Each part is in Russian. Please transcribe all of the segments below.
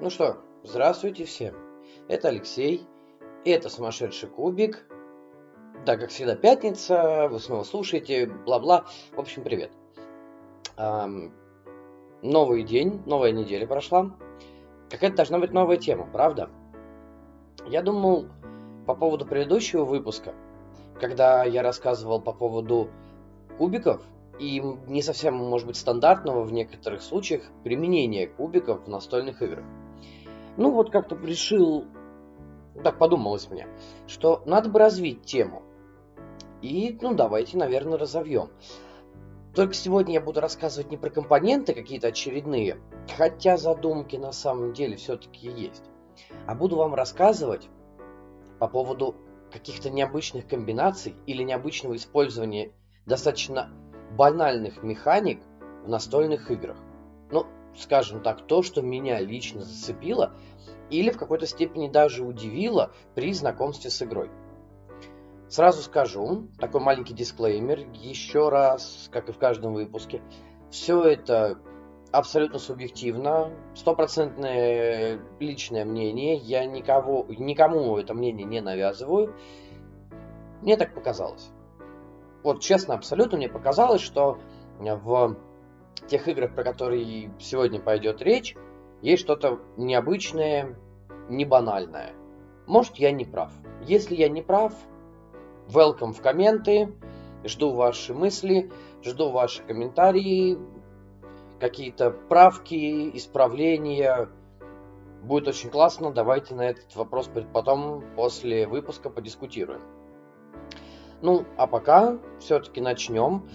Ну что, здравствуйте всем. Это Алексей. Это сумасшедший кубик. Да, как всегда, пятница. Вы снова слушаете, бла-бла. В общем, привет. Эм, новый день, новая неделя прошла. Какая-то должна быть новая тема, правда? Я думал по поводу предыдущего выпуска, когда я рассказывал по поводу кубиков и не совсем, может быть, стандартного в некоторых случаях применения кубиков в настольных играх. Ну вот как-то решил, так подумалось мне, что надо бы развить тему. И, ну, давайте, наверное, разовьем. Только сегодня я буду рассказывать не про компоненты какие-то очередные, хотя задумки на самом деле все-таки есть, а буду вам рассказывать по поводу каких-то необычных комбинаций или необычного использования достаточно банальных механик в настольных играх. Скажем так, то, что меня лично зацепило или в какой-то степени даже удивило при знакомстве с игрой. Сразу скажу, такой маленький дисклеймер, еще раз, как и в каждом выпуске, все это абсолютно субъективно, стопроцентное личное мнение, я никого, никому это мнение не навязываю, мне так показалось вот честно, абсолютно мне показалось, что в тех играх, про которые сегодня пойдет речь, есть что-то необычное, не банальное. Может, я не прав. Если я не прав, welcome в комменты, жду ваши мысли, жду ваши комментарии, какие-то правки, исправления. Будет очень классно, давайте на этот вопрос потом после выпуска подискутируем. Ну, а пока все-таки начнем.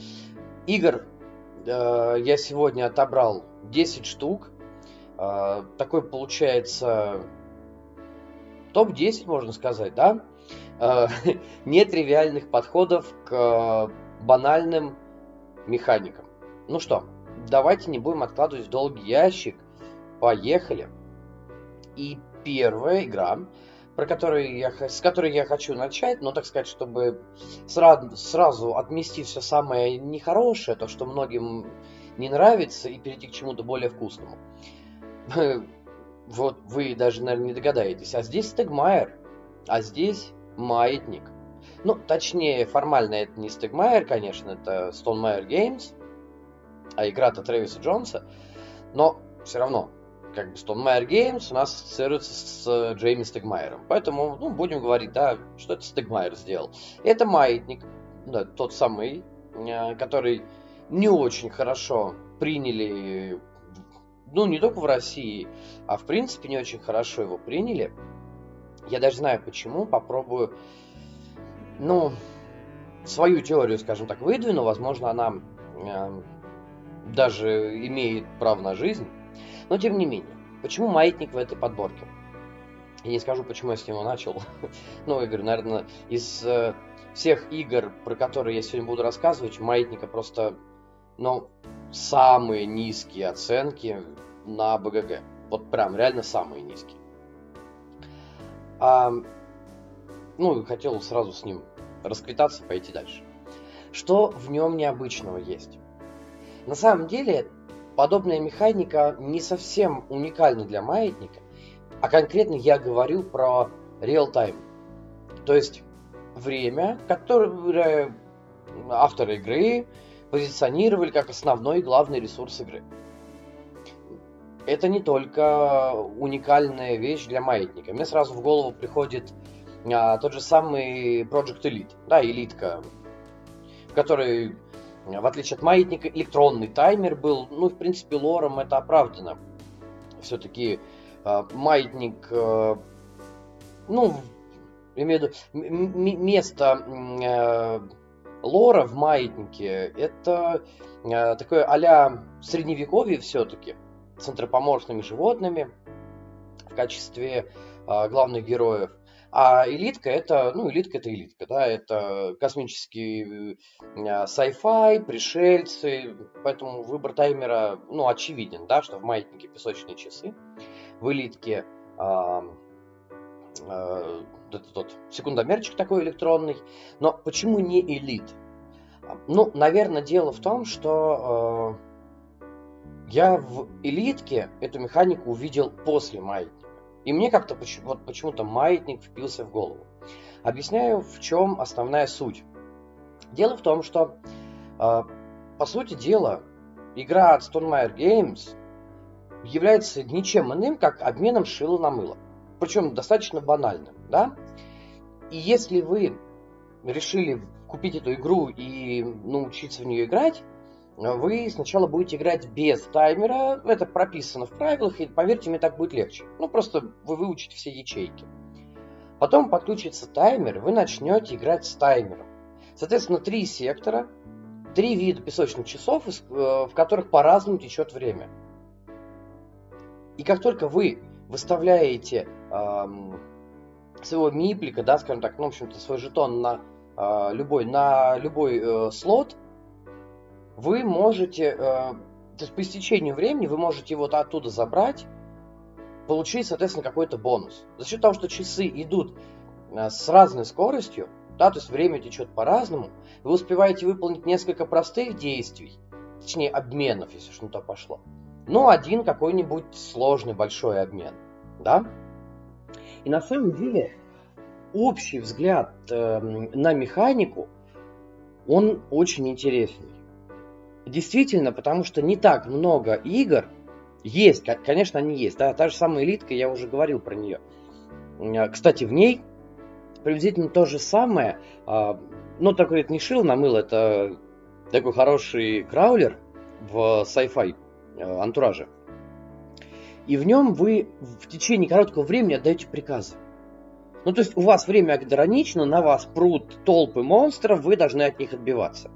Игр я сегодня отобрал 10 штук. Э, такой получается топ-10, можно сказать, да? Э, нетривиальных подходов к банальным механикам. Ну что, давайте не будем откладывать в долгий ящик. Поехали. И первая игра про который я, с которой я хочу начать, но, так сказать, чтобы сразу, сразу отмести все самое нехорошее, то, что многим не нравится, и перейти к чему-то более вкусному. Вот вы даже, наверное, не догадаетесь. А здесь Стегмайер, а здесь Маятник. Ну, точнее, формально это не Стегмайер, конечно, это Stonemaier Games, а игра-то Трэвиса Джонса. Но все равно, как бы Stonemaier Games у нас ассоциируется с э, Джейми Стегмайером. Поэтому, ну, будем говорить, да, что это Стегмайер сделал. Это маятник, да, тот самый, э, который не очень хорошо приняли, ну, не только в России, а в принципе не очень хорошо его приняли. Я даже знаю почему, попробую, ну, свою теорию, скажем так, выдвину, возможно, она э, даже имеет право на жизнь. Но тем не менее, почему маятник в этой подборке? Я не скажу, почему я с него начал. ну, я говорю, наверное, из э, всех игр, про которые я сегодня буду рассказывать, маятника просто, ну, самые низкие оценки на БГГ. Вот прям, реально самые низкие. А, ну, хотел сразу с ним расквитаться, пойти дальше. Что в нем необычного есть? На самом деле, подобная механика не совсем уникальна для маятника, а конкретно я говорю про real-time. То есть время, которое авторы игры позиционировали как основной главный ресурс игры. Это не только уникальная вещь для маятника. Мне сразу в голову приходит а, тот же самый Project Elite, да, элитка, в которой в отличие от маятника, электронный таймер был, ну, в принципе, лором это оправдано. Все-таки э, маятник, э, ну, имею в виду, место э, лора в маятнике, это э, такое а-ля средневековье все-таки, с антропоморфными животными в качестве э, главных героев – а элитка это, ну, элитка это элитка, да, это космический э, sci-fi, пришельцы, поэтому выбор таймера, ну, очевиден, да, что в маятнике песочные часы, в элитке а, а, этот тот секундомерчик такой электронный, но почему не элит? Ну, наверное, дело в том, что я в элитке эту механику увидел после маятника. И мне как-то вот почему-то маятник впился в голову. Объясняю, в чем основная суть. Дело в том, что, э, по сути дела, игра от Stonemaier Games является ничем иным, как обменом шила на мыло. Причем достаточно банальным, да? И если вы решили купить эту игру и научиться в нее играть, вы сначала будете играть без таймера, это прописано в правилах, и поверьте мне, так будет легче. Ну, просто вы выучите все ячейки. Потом подключится таймер, вы начнете играть с таймером. Соответственно, три сектора, три вида песочных часов, э, в которых по-разному течет время. И как только вы выставляете эм, своего миплика, да, скажем так, ну, в общем-то, свой жетон на э, любой, на любой э, слот, вы можете, э, то есть по истечению времени вы можете его оттуда забрать, получить, соответственно, какой-то бонус. За счет того, что часы идут э, с разной скоростью, да, то есть время течет по-разному, вы успеваете выполнить несколько простых действий, точнее обменов, если что то пошло, но один какой-нибудь сложный большой обмен, да. И на самом деле общий взгляд э, на механику, он очень интересный. Действительно, потому что не так много игр есть, конечно, они есть. Да, та же самая элитка, я уже говорил про нее. А, кстати, в ней приблизительно то же самое. Но такой это не шил на мыло, это такой хороший краулер в sci-fi э, антураже. И в нем вы в течение короткого времени отдаете приказы. Ну, то есть у вас время ограничено, на вас прут толпы монстров, вы должны от них отбиваться.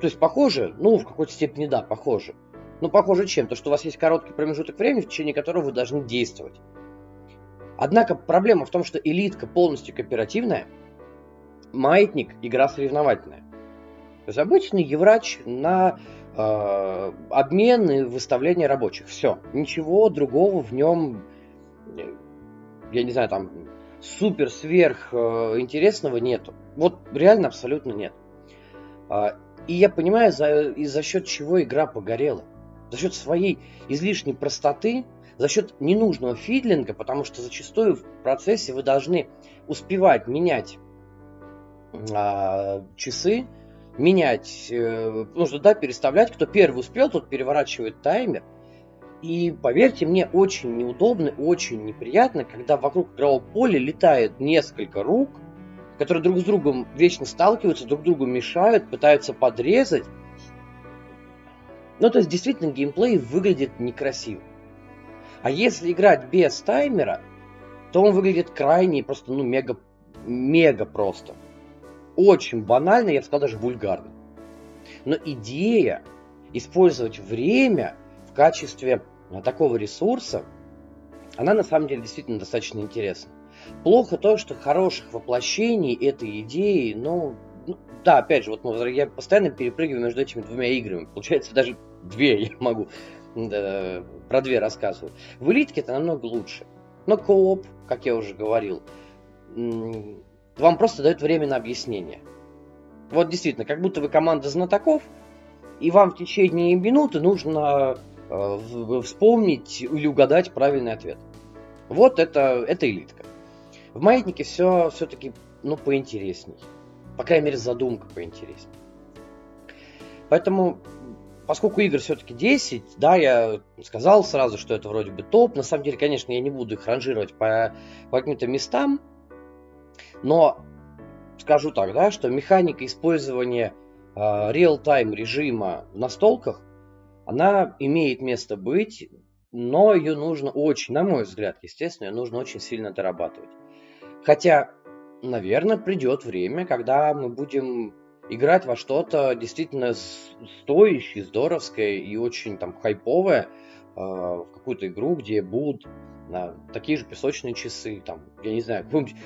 То есть похоже? Ну, в какой-то степени да, похоже. Но похоже чем? То, что у вас есть короткий промежуток времени, в течение которого вы должны действовать. Однако проблема в том, что элитка полностью кооперативная, маятник – игра соревновательная. То есть обычный еврач на э, обмен и выставление рабочих. Все. Ничего другого в нем, я не знаю, там супер сверх э, интересного нету. Вот реально абсолютно нет. И я понимаю, за, и за счет чего игра погорела. За счет своей излишней простоты, за счет ненужного фидлинга, потому что зачастую в процессе вы должны успевать менять а, часы, менять, э, нужно да, переставлять. Кто первый успел, тот переворачивает таймер. И поверьте мне, очень неудобно, очень неприятно, когда вокруг игрового поля летает несколько рук, которые друг с другом вечно сталкиваются, друг другу мешают, пытаются подрезать. Ну, то есть, действительно, геймплей выглядит некрасиво. А если играть без таймера, то он выглядит крайне, просто, ну, мега, мега просто. Очень банально, я бы сказал, даже вульгарно. Но идея использовать время в качестве а, такого ресурса, она на самом деле действительно достаточно интересна. Плохо то, что хороших воплощений этой идеи, ну, ну да, опять же, вот я постоянно перепрыгиваю между этими двумя играми. Получается, даже две я могу да, про две рассказываю. В элитке это намного лучше. Но кооп, как я уже говорил, вам просто дает время на объяснение. Вот действительно, как будто вы команда знатоков, и вам в течение минуты нужно э, вспомнить или угадать правильный ответ. Вот это, это элитка. В маятнике все все-таки ну, поинтересней. По крайней мере, задумка поинтересней. Поэтому, поскольку игр все-таки 10, да, я сказал сразу, что это вроде бы топ. На самом деле, конечно, я не буду их ранжировать по, по каким-то местам. Но скажу так, да, что механика использования э, real-time режима в настолках, она имеет место быть, но ее нужно очень, на мой взгляд, естественно, ее нужно очень сильно дорабатывать. Хотя, наверное, придет время, когда мы будем играть во что-то действительно стоящее, здоровское и очень там хайповое, э, в какую-то игру, где будут э, такие же песочные часы, там, я не знаю,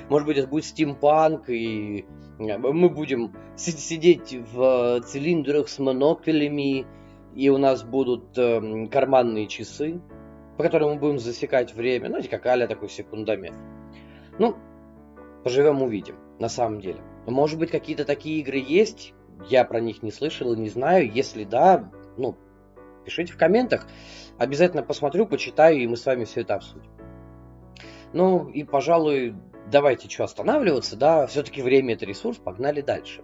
может быть, это будет стимпанк, и э, мы будем сидеть в цилиндрах с моноклями, и у нас будут э, карманные часы, по которым мы будем засекать время, ну, как аля такой секундомер. Ну, Поживем увидим, на самом деле. Может быть, какие-то такие игры есть, я про них не слышал и не знаю. Если да, ну, Пишите в комментах. Обязательно посмотрю, почитаю, и мы с вами все это обсудим. Ну и, пожалуй, давайте что останавливаться, да, все-таки время это ресурс, погнали дальше.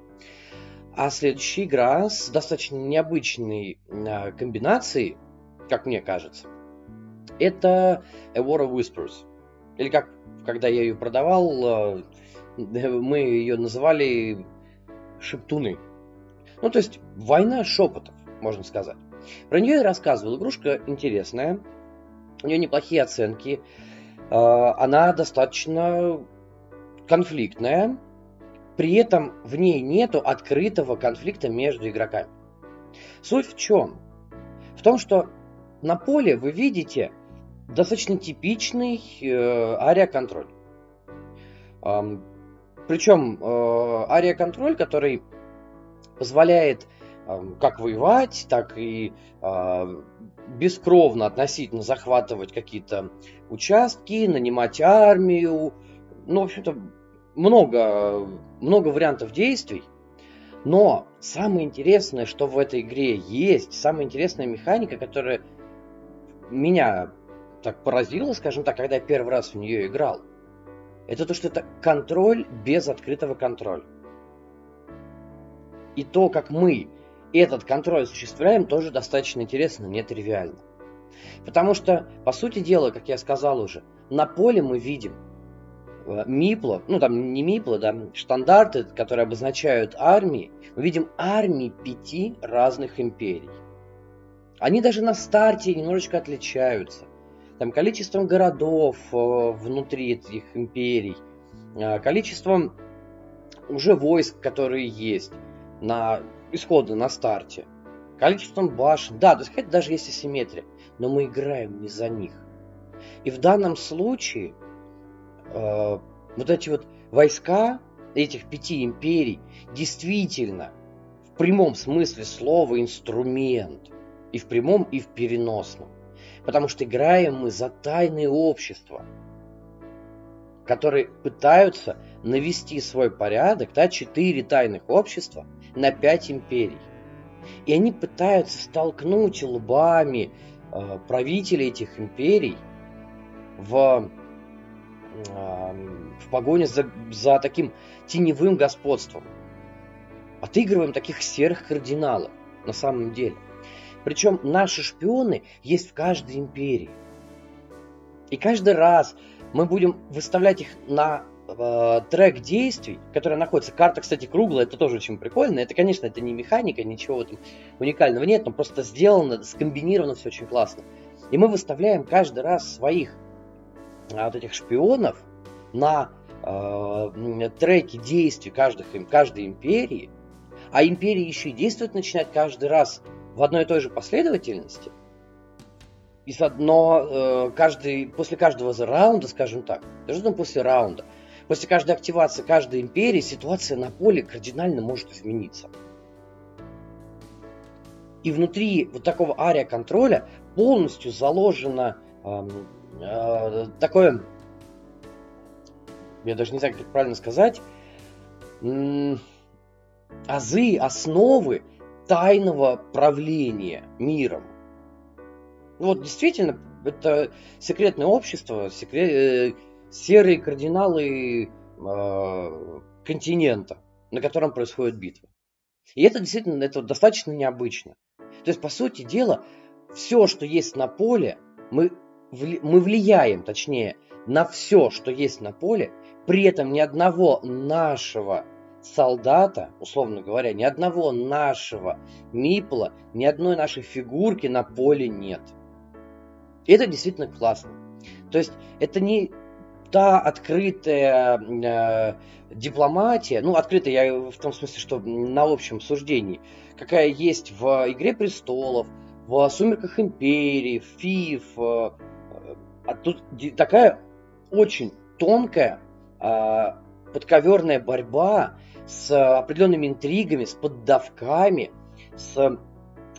А следующая игра с достаточно необычной э, комбинацией, как мне кажется, это A War of Whispers. Или как, когда я ее продавал, э, мы ее называли шептуны. Ну, то есть война шепотов, можно сказать. Про нее я рассказывал. Игрушка интересная, у нее неплохие оценки. Э, она достаточно конфликтная, при этом в ней нету открытого конфликта между игроками. Суть в чем? В том, что на поле вы видите достаточно типичный э, ария-контроль. Эм, причем э, ария-контроль, который позволяет э, как воевать, так и э, бескровно относительно захватывать какие-то участки, нанимать армию. Ну, в общем-то, много, много вариантов действий. Но самое интересное, что в этой игре есть, самая интересная механика, которая меня так поразила, скажем так, когда я первый раз в нее играл, это то, что это контроль без открытого контроля. И то, как мы этот контроль осуществляем, тоже достаточно интересно, нетривиально. Потому что, по сути дела, как я сказал уже, на поле мы видим Э, МИПЛов, ну там не МИПЛы, да, штандарты, которые обозначают армии, мы видим армии пяти разных империй. Они даже на старте немножечко отличаются. Там количеством городов э, внутри этих империй, э, количеством уже войск, которые есть на исходно на старте, количеством башен. Да, то есть даже есть асимметрия, но мы играем не за них. И в данном случае э, вот эти вот войска этих пяти империй действительно в прямом смысле слова инструмент. И в прямом, и в переносном. Потому что играем мы за тайные общества, которые пытаются навести свой порядок, да, четыре тайных общества на пять империй. И они пытаются столкнуть лбами э, правителей этих империй в в погоне за, за таким теневым господством. Отыгрываем таких серых кардиналов на самом деле. Причем наши шпионы есть в каждой империи. И каждый раз мы будем выставлять их на э, трек действий, который находится. Карта, кстати, круглая, это тоже очень прикольно. Это, конечно, это не механика, ничего там уникального нет, но просто сделано, скомбинировано все очень классно. И мы выставляем каждый раз своих а, вот этих шпионов на э, треке действий каждых, каждой империи, а империи еще и действовать начинать каждый раз в одной и той же последовательности, и но э, каждый, после каждого раунда, скажем так, даже там после раунда, после каждой активации каждой империи ситуация на поле кардинально может измениться. И внутри вот такого ария контроля полностью заложено э, э, такое я даже не знаю, как правильно сказать, азы, основы тайного правления миром. Ну вот действительно, это секретное общество, секрет, э, серые кардиналы э, континента, на котором происходит битва. И это действительно это достаточно необычно. То есть, по сути дела, все, что есть на поле, мы, мы влияем, точнее, на все, что есть на поле, при этом ни одного нашего солдата, условно говоря, ни одного нашего мипла, ни одной нашей фигурки на поле нет. И это действительно классно. То есть это не та открытая э, дипломатия, ну, открытая я в том смысле, что на общем суждении, какая есть в «Игре престолов», в «Сумерках империи», в «Фиф», э, а тут такая очень тонкая а, подковерная борьба с определенными интригами, с поддавками, с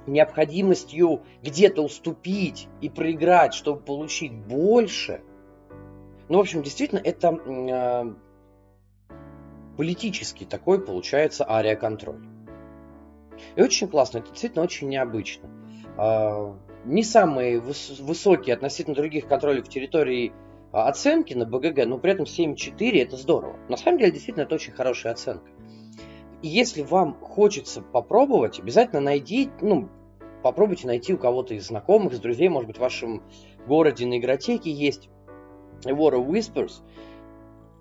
необходимостью где-то уступить и проиграть, чтобы получить больше. Ну, в общем, действительно, это э, политический такой получается ария-контроль. И очень классно, это действительно очень необычно. э, не самые выс- высокие относительно других контролей в территории а, оценки на БГГ, но при этом 7,4 это здорово. На самом деле, действительно, это очень хорошая оценка. Если вам хочется попробовать, обязательно найди, ну, попробуйте найти у кого-то из знакомых, из друзей, может быть, в вашем городе на игротеке есть War of Whispers,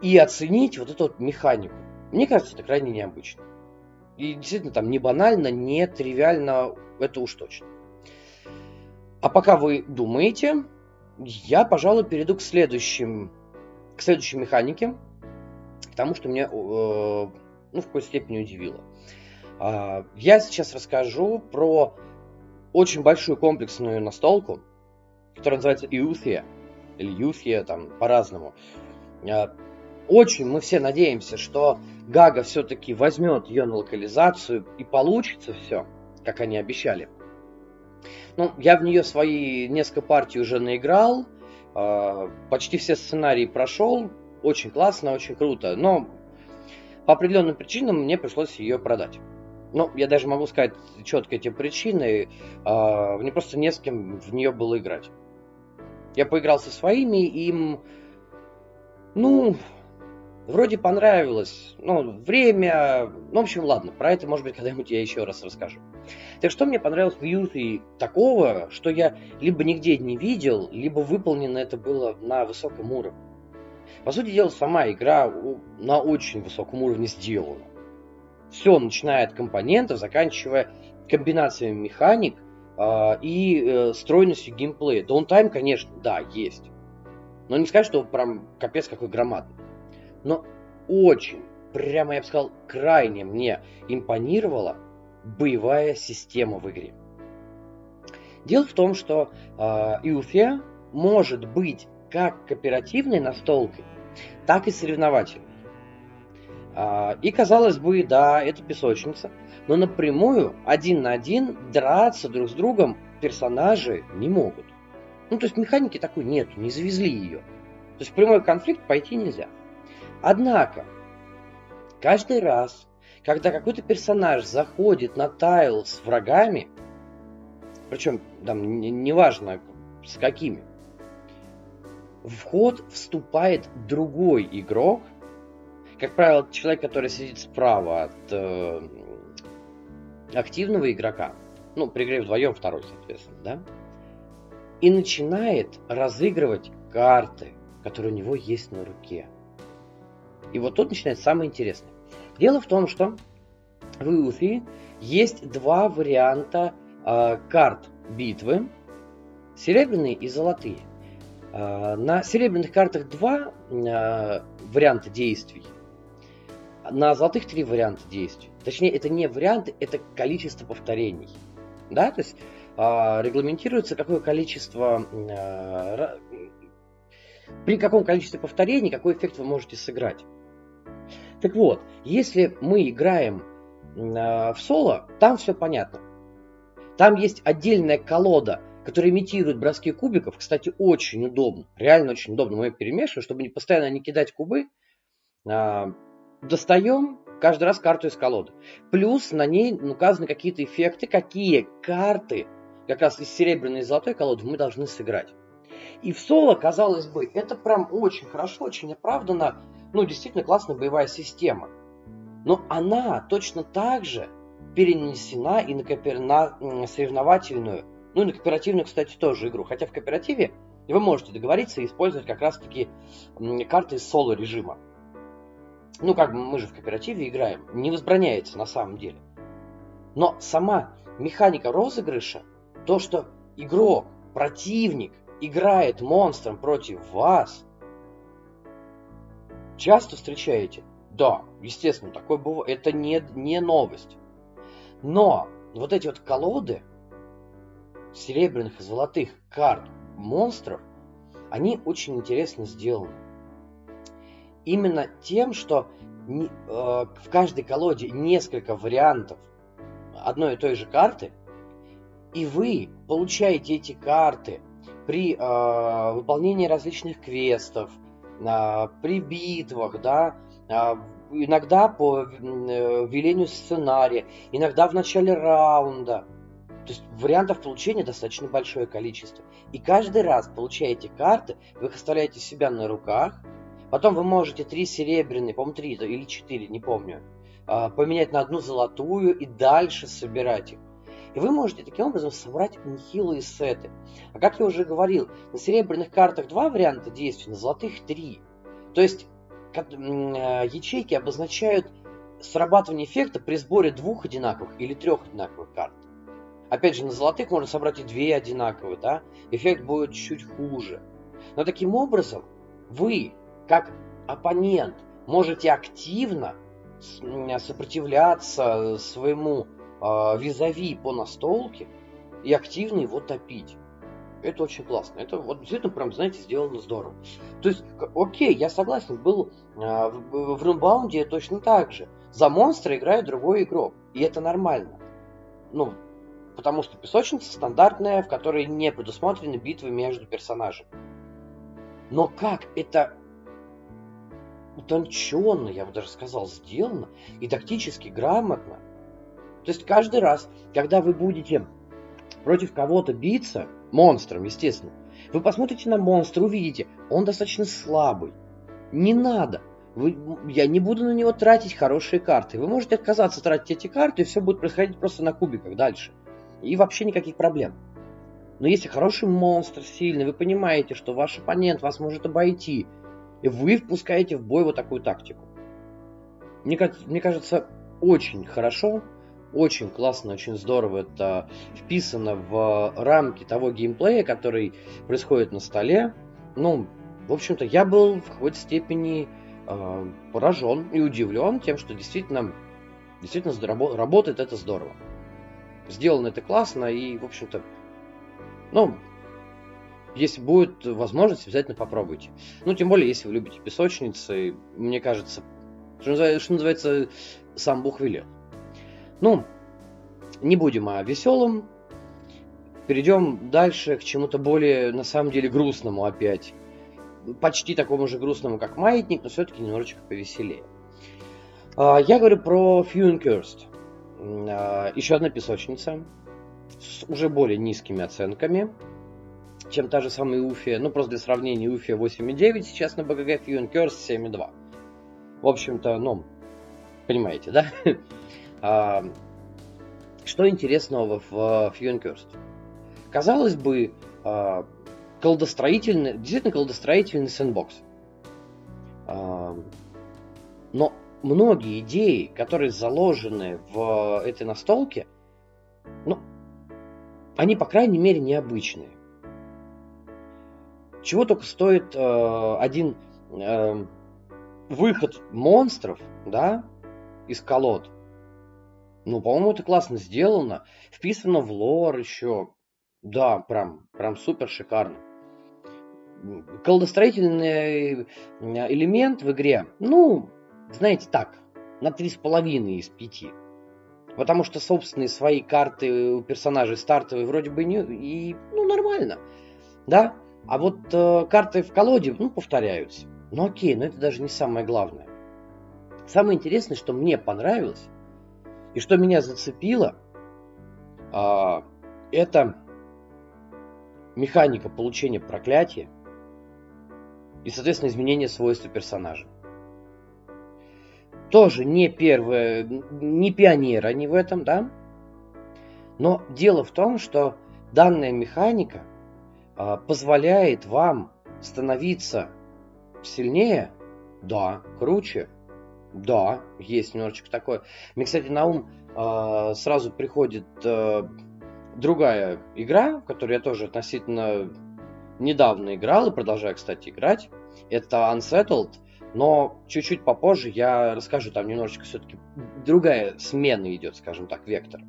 и оценить вот эту вот механику. Мне кажется, это крайне необычно. И действительно, там не банально, не тривиально, это уж точно. А пока вы думаете, я, пожалуй, перейду к следующим, к следующей механике, к тому, что меня, э, ну, в какой степени удивило. Э, я сейчас расскажу про очень большую комплексную настолку, которая называется Иуфия, или Юфия, там, по-разному. Э, очень мы все надеемся, что Гага все-таки возьмет ее на локализацию и получится все, как они обещали. Ну, я в нее свои несколько партий уже наиграл, э, почти все сценарии прошел, очень классно, очень круто, но по определенным причинам мне пришлось ее продать. Ну, я даже могу сказать четко эти причины, э, мне просто не с кем в нее было играть. Я поиграл со своими, им, ну, Вроде понравилось, ну, время, ну, в общем, ладно, про это, может быть, когда-нибудь я еще раз расскажу. Так что мне понравилось в Юте такого, что я либо нигде не видел, либо выполнено это было на высоком уровне. По сути дела, сама игра на очень высоком уровне сделана. Все, начиная от компонентов, заканчивая комбинациями механик э, и э, стройностью геймплея. Даунтайм, конечно, да, есть. Но не сказать, что прям капец какой громадный но очень, прямо я бы сказал, крайне мне импонировала боевая система в игре. Дело в том, что э, Илфия может быть как кооперативной настолкой, так и соревновательной. Э, и казалось бы, да, это песочница, но напрямую один на один драться друг с другом персонажи не могут. Ну, то есть механики такой нет, не завезли ее. То есть в прямой конфликт пойти нельзя. Однако, каждый раз, когда какой-то персонаж заходит на тайл с врагами, причем там неважно с какими, в ход вступает другой игрок, как правило, человек, который сидит справа от э, активного игрока, ну, при игре вдвоем второй, соответственно, да, и начинает разыгрывать карты, которые у него есть на руке. И вот тут начинается самое интересное. Дело в том, что в Илфии есть два варианта э, карт битвы, серебряные и золотые. Э, на серебряных картах два э, варианта действий, на золотых три варианта действий. Точнее, это не варианты, это количество повторений. Да, то есть э, регламентируется какое количество при каком количестве повторений какой эффект вы можете сыграть. Так вот, если мы играем в соло, там все понятно. Там есть отдельная колода, которая имитирует броски кубиков. Кстати, очень удобно. Реально очень удобно. Мы перемешиваем, чтобы не постоянно не кидать кубы. Э, достаем каждый раз карту из колоды. Плюс на ней указаны какие-то эффекты, какие карты как раз из серебряной и золотой колоды мы должны сыграть. И в соло, казалось бы, это прям очень хорошо, очень оправданно ну, действительно классная боевая система. Но она точно так же перенесена и на соревновательную, ну и на кооперативную, кстати, тоже игру. Хотя в кооперативе вы можете договориться и использовать как раз-таки карты из соло-режима. Ну, как бы мы же в кооперативе играем, не возбраняется на самом деле. Но сама механика розыгрыша, то, что игрок, противник играет монстром против вас, Часто встречаете? Да, естественно, такое бывает. Это не, не новость. Но вот эти вот колоды серебряных и золотых карт монстров, они очень интересно сделаны. Именно тем, что э, в каждой колоде несколько вариантов одной и той же карты, и вы получаете эти карты при э, выполнении различных квестов, а, при битвах, да, а, иногда по э, велению сценария, иногда в начале раунда. То есть вариантов получения достаточно большое количество. И каждый раз, получая эти карты, вы их оставляете себя на руках. Потом вы можете три серебряные, по-моему, три или четыре, не помню, а, поменять на одну золотую и дальше собирать их. И вы можете таким образом собрать нехилые сеты. А как я уже говорил, на серебряных картах два варианта действий, на золотых три. То есть э, ячейки обозначают срабатывание эффекта при сборе двух одинаковых или трех одинаковых карт. Опять же, на золотых можно собрать и две одинаковые, да? Эффект будет чуть хуже. Но таким образом вы, как оппонент, можете активно сопротивляться своему э, визави по настолке и активно его топить. Это очень классно. Это вот действительно прям, знаете, сделано здорово. То есть, окей, я согласен, был э, в, в Рунбаунде точно так же. За монстра играет другой игрок. И это нормально. Ну, потому что песочница стандартная, в которой не предусмотрены битвы между персонажами. Но как это утонченно, я бы даже сказал, сделано и тактически грамотно. То есть каждый раз, когда вы будете против кого-то биться, монстром, естественно, вы посмотрите на монстра, увидите, он достаточно слабый. Не надо. Вы, я не буду на него тратить хорошие карты. Вы можете отказаться тратить эти карты, и все будет происходить просто на кубиках дальше. И вообще никаких проблем. Но если хороший монстр сильный, вы понимаете, что ваш оппонент вас может обойти, и вы впускаете в бой вот такую тактику. Мне, мне кажется, очень хорошо, очень классно, очень здорово это вписано в рамки того геймплея, который происходит на столе. Ну, в общем-то, я был в какой-то степени э, поражен и удивлен тем, что действительно, действительно работает это здорово. Сделано это классно и, в общем-то, ну, если будет возможность, обязательно попробуйте. Ну, тем более, если вы любите песочницы, мне кажется, что называется, что называется сам Бог велел. Ну, не будем о веселом. Перейдем дальше к чему-то более, на самом деле, грустному опять. Почти такому же грустному, как маятник, но все-таки немножечко повеселее. А, я говорю про Fuencurst. А, еще одна песочница с уже более низкими оценками чем та же самая Уфия. Ну, просто для сравнения, Уфия 8,9 сейчас на BGG, Фьюнкерс 7,2. В общем-то, ну, понимаете, да? а, что интересного в Фьюнкерст? Казалось бы, а, колодостроительный, действительно колодостроительный sandbox. А, но многие идеи, которые заложены в этой настолке, ну, они, по крайней мере, необычные. Чего только стоит э, один э, выход монстров, да, из колод. Ну, по-моему, это классно сделано. Вписано в лор еще. Да, прям, прям супер шикарно. Колдостроительный э, элемент в игре, ну, знаете, так, на 3,5 из 5. Потому что собственные свои карты у персонажей стартовые вроде бы не... И, ну, нормально. Да? А вот э, карты в колоде, ну, повторяются. Ну окей, но это даже не самое главное. Самое интересное, что мне понравилось, и что меня зацепило, э, это механика получения проклятия и, соответственно, изменение свойств персонажа. Тоже не первое, не пионер они в этом, да? Но дело в том, что данная механика – а, позволяет вам становиться сильнее? Да. Круче? Да, есть немножечко такое. Мне, кстати, на ум э, сразу приходит э, другая игра, в которую я тоже относительно недавно играл и продолжаю, кстати, играть. Это Unsettled, но чуть-чуть попозже я расскажу, там немножечко все-таки другая смена идет, скажем так, вектор.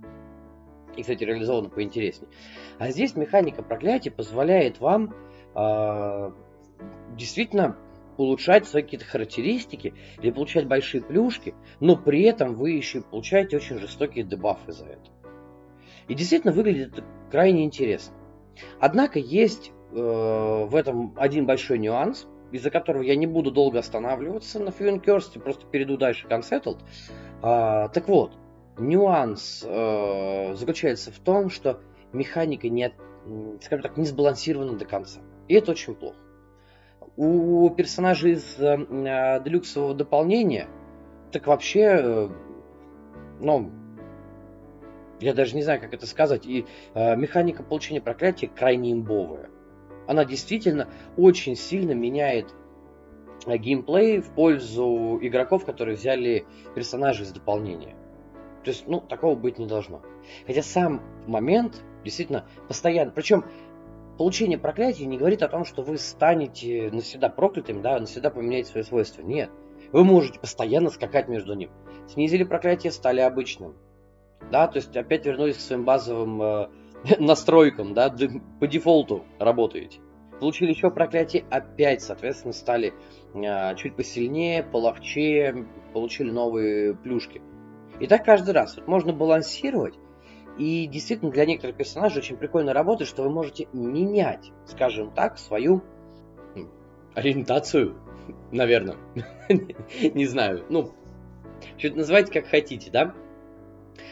И, кстати, реализовано поинтереснее. А здесь механика проклятия позволяет вам э, действительно улучшать свои какие-то характеристики или получать большие плюшки, но при этом вы еще получаете очень жестокие дебафы за это. И действительно выглядит крайне интересно. Однако есть э, в этом один большой нюанс, из-за которого я не буду долго останавливаться на Фьюнкерсте, просто перейду дальше к Unsettled. А, так вот, нюанс э, заключается в том, что механика не, скажем так, не сбалансирована до конца. И это очень плохо. У персонажей из э, делюксового дополнения так вообще, э, ну, я даже не знаю, как это сказать, и э, механика получения проклятия крайне имбовая. Она действительно очень сильно меняет э, геймплей в пользу игроков, которые взяли персонажей из дополнения. То есть, ну, такого быть не должно. Хотя сам момент действительно постоянно. Причем получение проклятия не говорит о том, что вы станете навсегда проклятым, да, навсегда поменяете свои свойства. Нет. Вы можете постоянно скакать между ним. Снизили проклятие, стали обычным. Да, то есть опять вернулись к своим базовым э, настройкам, да, по дефолту работаете. Получили еще проклятие, опять, соответственно, стали э, чуть посильнее, половчее, получили новые плюшки. И так каждый раз. Вот можно балансировать. И действительно для некоторых персонажей очень прикольно работает, что вы можете менять, скажем так, свою ориентацию, наверное. Не знаю. Ну, что-то называйте как хотите, да?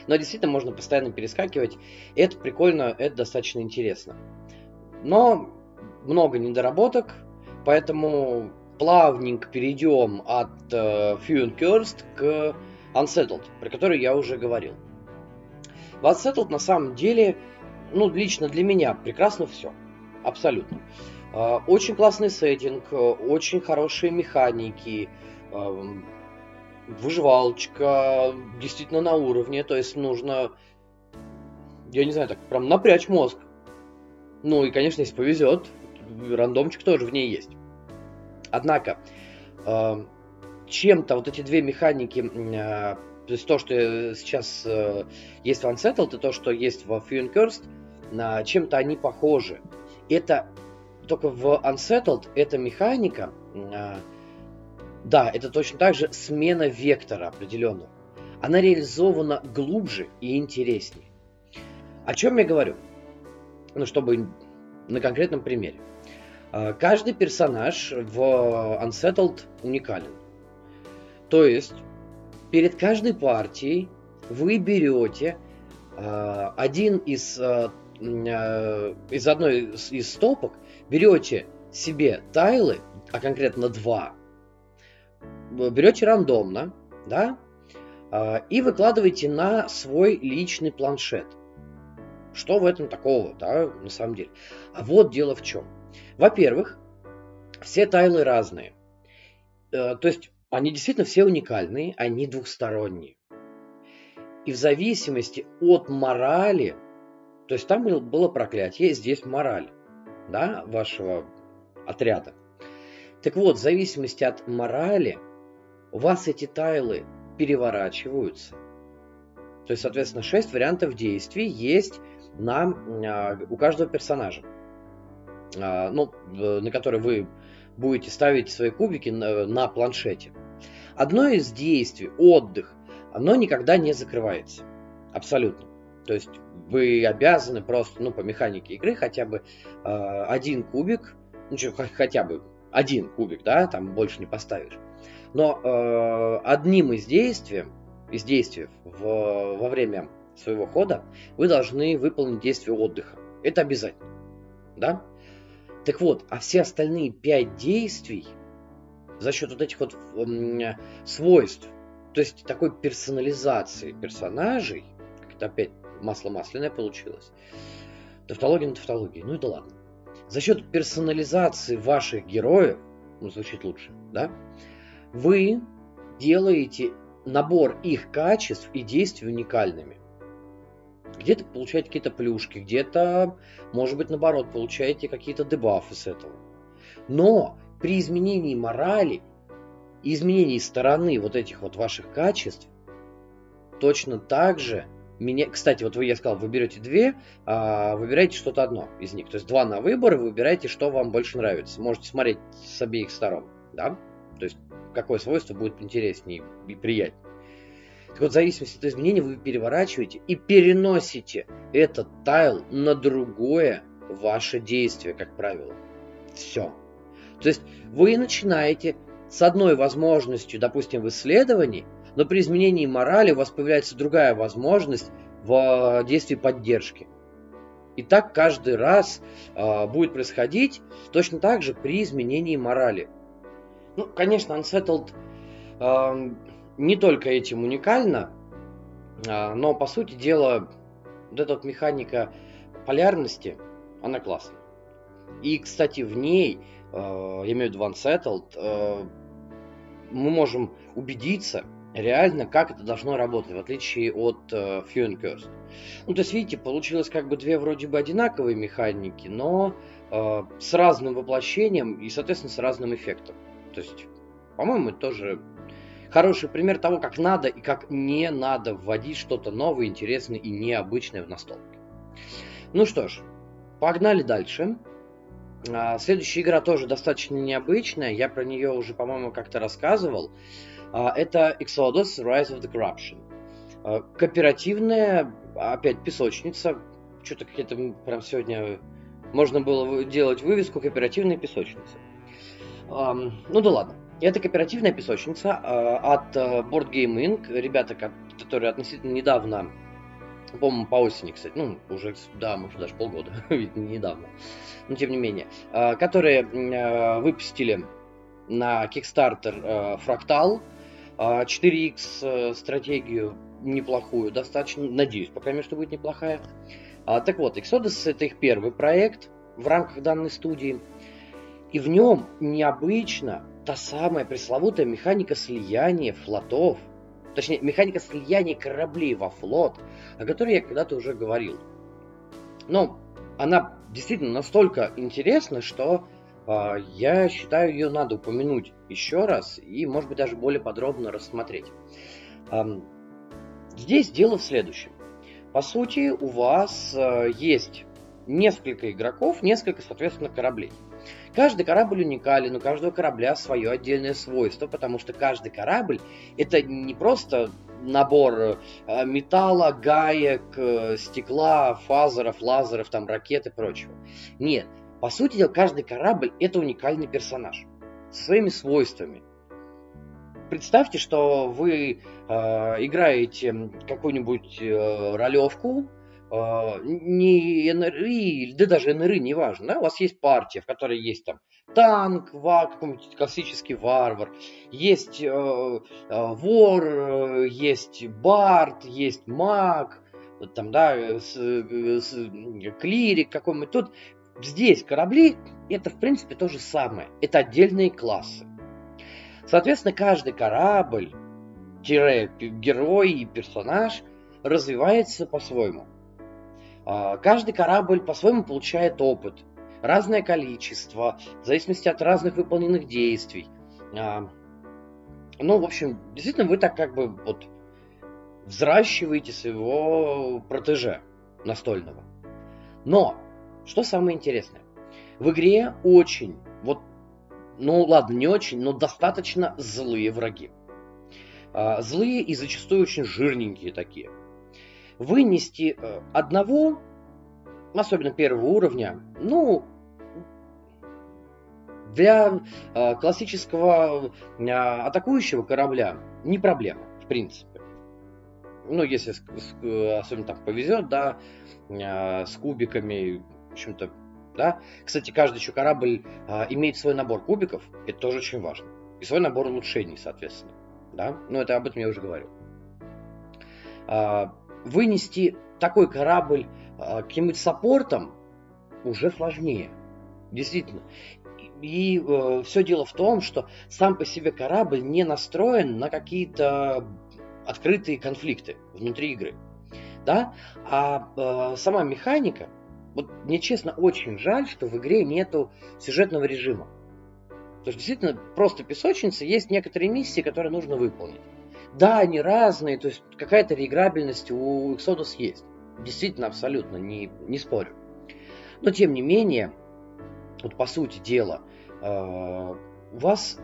Но действительно можно постоянно перескакивать. Это прикольно, это достаточно интересно. Но много недоработок, поэтому плавненько перейдем от uh, Few к Unsettled, про который я уже говорил. В Unsettled на самом деле, ну, лично для меня прекрасно все. Абсолютно. А, очень классный сеттинг, очень хорошие механики, выживалочка действительно на уровне, то есть нужно, я не знаю, так прям напрячь мозг. Ну и, конечно, если повезет, рандомчик тоже в ней есть. Однако, чем-то вот эти две механики, а, то есть то, что сейчас э, есть в Unsettled, и то, что есть в Few and Cursed, чем-то они похожи. Это только в Unsettled эта механика, да, это точно так же смена вектора определенного. Она реализована глубже и интереснее. О чем я говорю? Ну, чтобы на конкретном примере. А, каждый персонаж в Unsettled уникален. То есть перед каждой партией вы берете э, один из, э, из одной из стопок, берете себе тайлы, а конкретно два, берете рандомно, да, э, и выкладываете на свой личный планшет. Что в этом такого, да, на самом деле? А вот дело в чем. Во-первых, все тайлы разные. Э, то есть они действительно все уникальные, они двухсторонние. И в зависимости от морали, то есть там было проклятие, здесь мораль, да, вашего отряда. Так вот, в зависимости от морали, у вас эти тайлы переворачиваются. То есть, соответственно, 6 вариантов действий есть на, а, у каждого персонажа, а, ну, на который вы будете ставить свои кубики на, на планшете. Одно из действий, отдых, оно никогда не закрывается. Абсолютно. То есть вы обязаны просто, ну, по механике игры хотя бы э, один кубик, ну, что, хотя бы один кубик, да, там больше не поставишь. Но э, одним из действий, из действий в, во время своего хода вы должны выполнить действие отдыха. Это обязательно. Да? Так вот, а все остальные пять действий за счет вот этих вот свойств, то есть такой персонализации персонажей, как это опять масло масляное получилось, тавтология на тавтологии, ну да ладно. За счет персонализации ваших героев, ну звучит лучше, да, вы делаете набор их качеств и действий уникальными. Где-то получаете какие-то плюшки, где-то, может быть, наоборот, получаете какие-то дебафы с этого. Но при изменении морали и изменении стороны вот этих вот ваших качеств, точно так же меня, кстати, вот вы, я сказал, вы берете две, а выбираете что-то одно из них. То есть два на выбор, и выбираете, что вам больше нравится. Можете смотреть с обеих сторон, да? То есть какое свойство будет интереснее и приятнее. Так вот, в зависимости от изменения вы переворачиваете и переносите этот тайл на другое ваше действие, как правило. Все. То есть вы начинаете с одной возможностью, допустим, в исследовании, но при изменении морали у вас появляется другая возможность в действии поддержки. И так каждый раз э, будет происходить точно так же при изменении морали. Ну, конечно, Unsettled э, не только этим уникально, э, но по сути дела вот эта вот механика полярности, она классная. И, кстати, в ней, э, я имею в виду Unsettled, э, мы можем убедиться реально, как это должно работать, в отличие от э, Few and Cursed. Ну, то есть, видите, получилось как бы две вроде бы одинаковые механики, но э, с разным воплощением и, соответственно, с разным эффектом. То есть, по-моему, это тоже хороший пример того, как надо и как не надо вводить что-то новое, интересное и необычное в настолки. Ну что ж, погнали дальше. А, следующая игра тоже достаточно необычная. Я про нее уже, по-моему, как-то рассказывал. А, это Exodus Rise of the Corruption. А, кооперативная, опять песочница. Что-то какие-то прям сегодня можно было делать вывеску кооперативная песочница. Ну да ладно. Это кооперативная песочница от Board Game Inc. Ребята, которые относительно недавно по-моему, по осени, кстати, ну, уже, да, может, даже полгода, недавно, но тем не менее, а, которые а, выпустили на Kickstarter Фрактал, 4X э, стратегию неплохую, достаточно, надеюсь, по крайней мере, что будет неплохая. А, так вот, Exodus это их первый проект в рамках данной студии, и в нем необычно та самая пресловутая механика слияния флотов – точнее, механика слияния кораблей во флот, о которой я когда-то уже говорил. Но она действительно настолько интересна, что э, я считаю, ее надо упомянуть еще раз и, может быть, даже более подробно рассмотреть. Э, здесь дело в следующем. По сути, у вас э, есть несколько игроков, несколько, соответственно, кораблей. Каждый корабль уникален, у каждого корабля свое отдельное свойство, потому что каждый корабль это не просто набор э, металла, гаек, э, стекла, фазеров, лазеров, там, ракет и прочего. Нет, по сути дела, каждый корабль это уникальный персонаж со своими свойствами. Представьте, что вы э, играете какую-нибудь э, ролевку, не НРИ, да даже НРИ, неважно, да, у вас есть партия, в которой есть там танк, какой-нибудь классический варвар, есть э, э, вор, э, есть бард, есть маг, там, да, с, с, клирик какой-нибудь. Тут здесь корабли, это в принципе то же самое, это отдельные классы. Соответственно, каждый корабль, герой и персонаж развивается по-своему. А, каждый корабль по-своему получает опыт, разное количество, в зависимости от разных выполненных действий. А, ну, в общем, действительно, вы так как бы вот взращиваете своего протеже настольного. Но, что самое интересное, в игре очень, вот, ну ладно, не очень, но достаточно злые враги. А, злые и зачастую очень жирненькие такие вынести э, одного, особенно первого уровня, ну, для э, классического э, атакующего корабля не проблема, в принципе. Ну, если особенно так повезет, да, с кубиками, в общем-то, да. Кстати, каждый еще корабль имеет свой набор кубиков, это тоже очень важно. И свой набор улучшений, соответственно. Да? Ну, это об этом я уже говорил. Вынести такой корабль э, каким-нибудь саппортом уже сложнее. Действительно. И э, все дело в том, что сам по себе корабль не настроен на какие-то открытые конфликты внутри игры. Да? А э, сама механика, вот мне честно очень жаль, что в игре нету сюжетного режима. Потому что действительно просто песочница, есть некоторые миссии, которые нужно выполнить. Да, они разные, то есть какая-то реиграбельность у Exodus есть. Действительно, абсолютно, не, не спорю. Но тем не менее, вот по сути дела, э, у вас,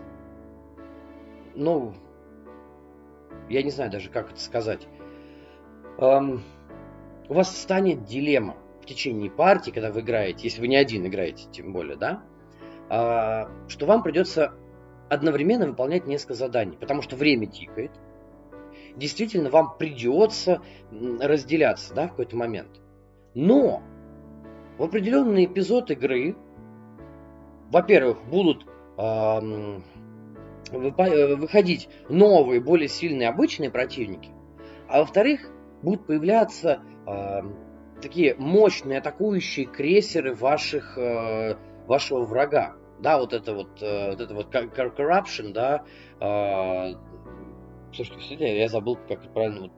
ну, я не знаю даже, как это сказать, э, у вас станет дилемма в течение партии, когда вы играете, если вы не один играете, тем более, да, э, что вам придется одновременно выполнять несколько заданий, потому что время тикает, действительно вам придется разделяться да, в какой-то момент. Но в определенный эпизод игры, во-первых, будут э, выходить новые, более сильные обычные противники, а во-вторых, будут появляться э, такие мощные атакующие крейсеры ваших, э, вашего врага. Да, вот это вот, э, вот это вот corruption, да. Э, слушайте, кстати, я забыл, как правильно.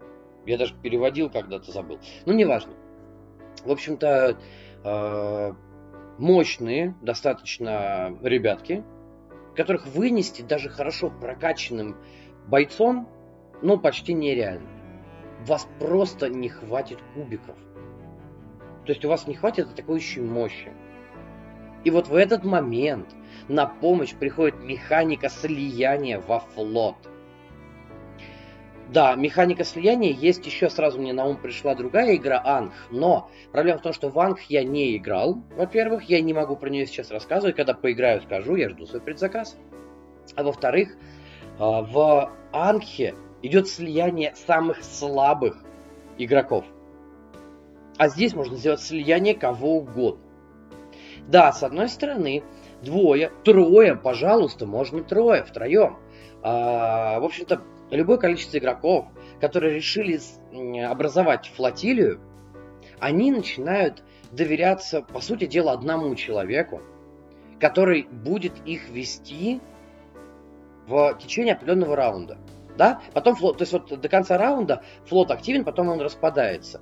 Я даже переводил когда-то, забыл. Ну, неважно. В общем-то, э, мощные достаточно ребятки, которых вынести даже хорошо прокачанным бойцом, ну, почти нереально. вас просто не хватит кубиков. То есть у вас не хватит атакующей мощи. И вот в этот момент на помощь приходит механика слияния во флот. Да, механика слияния есть еще сразу мне на ум пришла другая игра Анг, но проблема в том, что в Анг я не играл. Во-первых, я не могу про нее сейчас рассказывать, когда поиграю, скажу, я жду свой предзаказ. А во-вторых, а, в Ангхе идет слияние самых слабых игроков. А здесь можно сделать слияние кого угодно. Да, с одной стороны, двое, трое, пожалуйста, можно трое, втроем. А, в общем-то, любое количество игроков, которые решили образовать флотилию, они начинают доверяться, по сути дела, одному человеку, который будет их вести в течение определенного раунда. Да? Потом флот, то есть вот до конца раунда флот активен, потом он распадается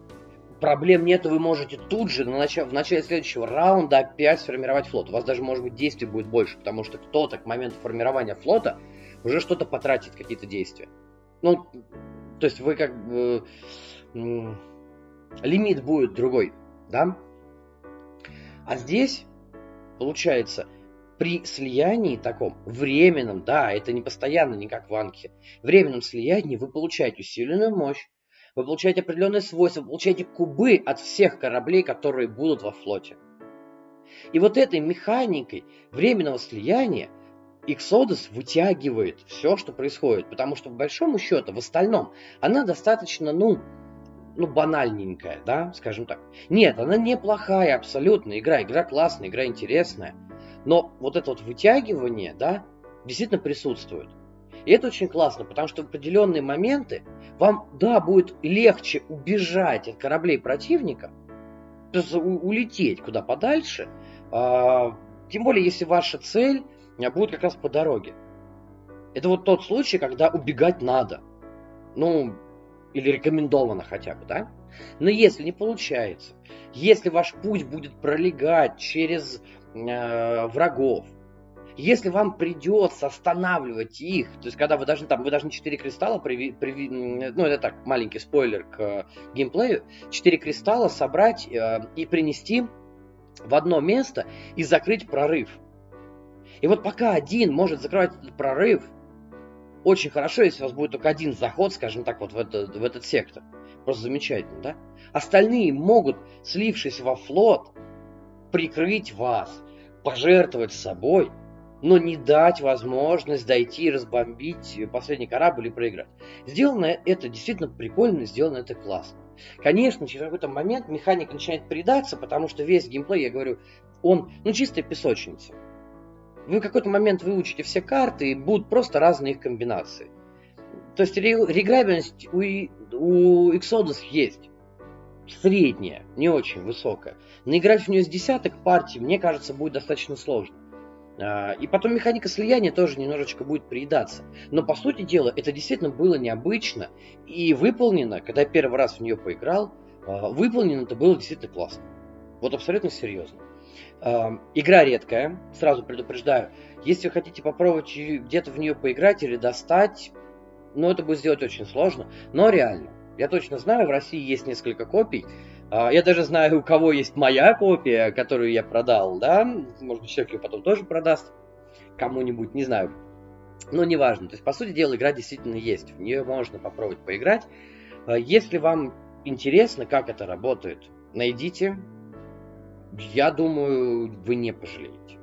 проблем нет, вы можете тут же на нач... в начале следующего раунда опять сформировать флот. У вас даже, может быть, действий будет больше, потому что кто-то к моменту формирования флота уже что-то потратит, какие-то действия. Ну, то есть вы как бы... лимит будет другой, да? А здесь, получается, при слиянии таком, временном, да, это не постоянно, не как в Анке, временном слиянии вы получаете усиленную мощь, вы получаете определенные свойства, вы получаете кубы от всех кораблей, которые будут во флоте. И вот этой механикой временного слияния Exodus вытягивает все, что происходит, потому что, по большому счету, в остальном, она достаточно, ну, ну, банальненькая, да, скажем так. Нет, она неплохая абсолютно игра, игра классная, игра интересная, но вот это вот вытягивание, да, действительно присутствует. И это очень классно, потому что в определенные моменты вам, да, будет легче убежать от кораблей противника, улететь куда подальше, а, тем более, если ваша цель а, будет как раз по дороге. Это вот тот случай, когда убегать надо. Ну, или рекомендовано хотя бы, да? Но если не получается, если ваш путь будет пролегать через э, врагов, если вам придется останавливать их, то есть когда вы должны там, вы должны 4 кристалла, приви, приви, ну это так, маленький спойлер к э, геймплею, 4 кристалла собрать э, и принести в одно место и закрыть прорыв. И вот пока один может закрывать этот прорыв, очень хорошо, если у вас будет только один заход, скажем так, вот в, это, в этот сектор. Просто замечательно, да? Остальные могут, слившись во флот, прикрыть вас, пожертвовать собой – но не дать возможность дойти, разбомбить последний корабль и проиграть. Сделано это действительно прикольно, сделано это классно. Конечно, через какой-то момент механика начинает предаться, потому что весь геймплей, я говорю, он, ну, чистая песочница. Вы в какой-то момент выучите все карты, и будут просто разные их комбинации. То есть реграбельность у, у Exodus есть. Средняя, не очень высокая. Наиграть в нее с десяток партий, мне кажется, будет достаточно сложно. А, и потом механика слияния тоже немножечко будет приедаться. Но по сути дела это действительно было необычно и выполнено, когда я первый раз в нее поиграл, а, выполнено это было действительно классно. Вот абсолютно серьезно. А, игра редкая, сразу предупреждаю. Если вы хотите попробовать где-то в нее поиграть или достать, ну это будет сделать очень сложно, но реально. Я точно знаю, в России есть несколько копий, а, я даже знаю, у кого есть моя копия, которую я продал, да, может человек ее потом тоже продаст кому-нибудь, не знаю. Но неважно. То есть, по сути дела, игра действительно есть. В нее можно попробовать поиграть. А, если вам интересно, как это работает, найдите. Я думаю, вы не пожалеете.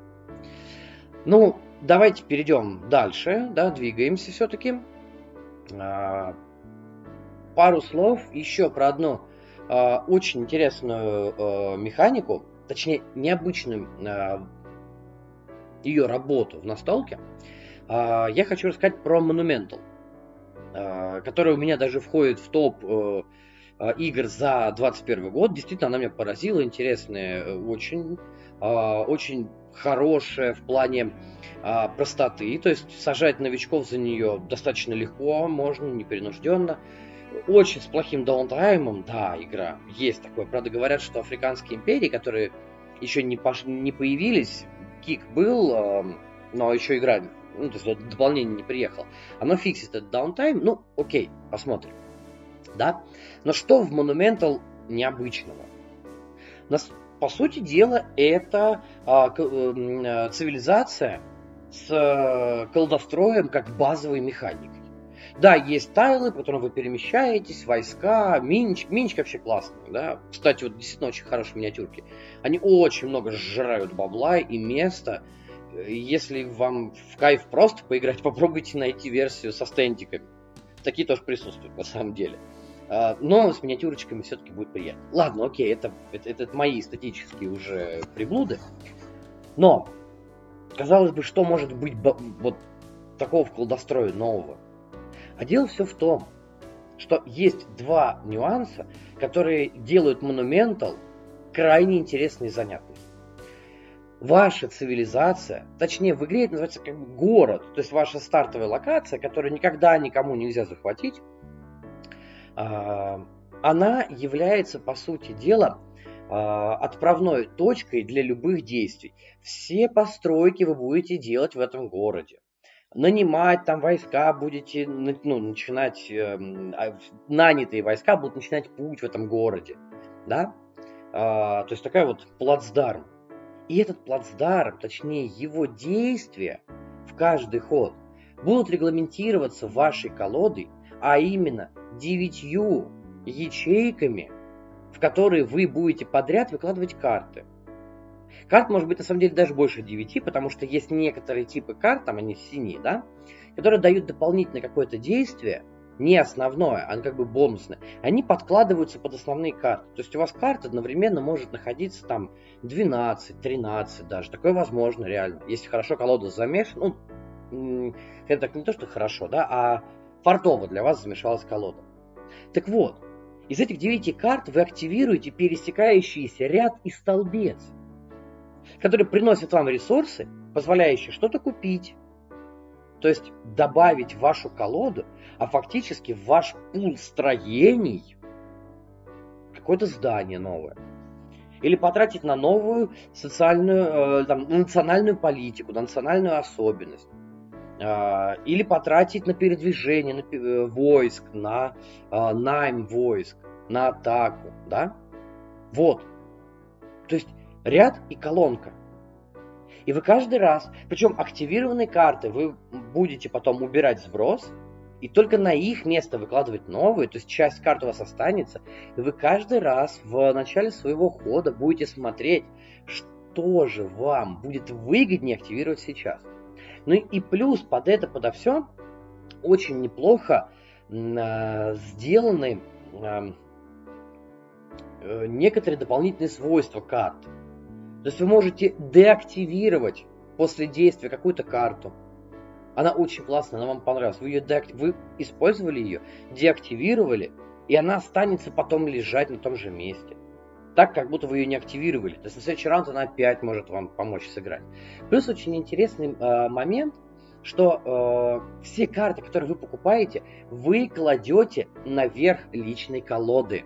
Ну, давайте перейдем дальше, да, двигаемся все-таки. А, пару слов еще про одну Э, очень интересную э, механику, точнее, необычную ее работу в настолке, я хочу рассказать про Monumental, которая у меня даже входит в топ э игр за 2021 год. Действительно, она меня поразила, интересная э, очень, э, очень хорошая в плане э, простоты, то есть сажать новичков за нее достаточно легко, можно, непринужденно. Очень с плохим даунтаймом, да, игра, есть такое. Правда, говорят, что африканские империи, которые еще не, пош... не появились, кик был, э, но еще игра, ну, то есть дополнение не приехало. Оно фиксит этот downtime, ну, окей, посмотрим. Да? Но что в Monumental необычного? По сути дела, это а, э, цивилизация с э, колодостроем как базовой механикой. Да, есть тайлы, по которым вы перемещаетесь, войска, минчик. Минчик вообще классный, да. Кстати, вот действительно очень хорошие миниатюрки. Они очень много сжирают бабла и места. Если вам в кайф просто поиграть, попробуйте найти версию со стендиками. Такие тоже присутствуют на самом деле. А, но с миниатюрочками все-таки будет приятно. Ладно, окей, это, это, это мои эстетические уже приблуды. Но, казалось бы, что может быть вот такого в колдострое нового? А дело все в том, что есть два нюанса, которые делают Monumental крайне интересной и занятной. Ваша цивилизация, точнее в игре это называется как город, то есть ваша стартовая локация, которую никогда никому нельзя захватить, а, она является, по сути дела, а, отправной точкой для любых действий. Все постройки вы будете делать в этом городе нанимать там войска будете, ну, начинать, э, нанятые войска будут начинать путь в этом городе, да, а, то есть такая вот плацдарм. И этот плацдарм, точнее его действия в каждый ход будут регламентироваться вашей колодой, а именно девятью ячейками, в которые вы будете подряд выкладывать карты. Карт может быть на самом деле даже больше 9, потому что есть некоторые типы карт, там они синие, да, которые дают дополнительное какое-то действие, не основное, а как бы бонусное, они подкладываются под основные карты. То есть у вас карта одновременно может находиться там 12, 13 даже. Такое возможно реально. Если хорошо колода замешана, ну, это так не то, что хорошо, да, а фартово для вас замешалась колода. Так вот, из этих 9 карт вы активируете пересекающийся ряд и столбец – которые приносят вам ресурсы, позволяющие что-то купить, то есть добавить в вашу колоду, а фактически в ваш пул строений какое-то здание новое. Или потратить на новую социальную, э, там, национальную политику, на национальную особенность. Э, или потратить на передвижение на, э, войск, на э, найм войск, на атаку. Да? Вот. То есть ряд и колонка. И вы каждый раз, причем активированные карты, вы будете потом убирать сброс, и только на их место выкладывать новые, то есть часть карт у вас останется, и вы каждый раз в начале своего хода будете смотреть, что же вам будет выгоднее активировать сейчас. Ну и плюс под это, подо все, очень неплохо э, сделаны э, некоторые дополнительные свойства карт. То есть вы можете деактивировать после действия какую-то карту. Она очень классная, она вам понравилась. Вы, ее деактив... вы использовали ее, деактивировали, и она останется потом лежать на том же месте. Так, как будто вы ее не активировали. То есть на следующий раунд она опять может вам помочь сыграть. Плюс очень интересный э, момент, что э, все карты, которые вы покупаете, вы кладете наверх личной колоды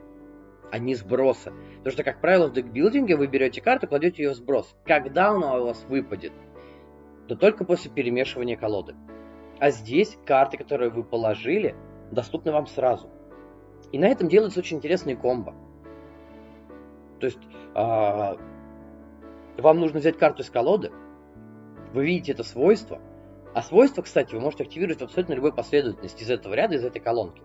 а не сброса. Потому что, как правило, в декбилдинге вы берете карту, кладете ее в сброс. Когда она у вас выпадет? То только после перемешивания колоды. А здесь карты, которые вы положили, доступны вам сразу. И на этом делается очень интересный комбо. То есть а, вам нужно взять карту из колоды, вы видите это свойство, а свойство, кстати, вы можете активировать в абсолютно любой последовательности из этого ряда, из этой колонки.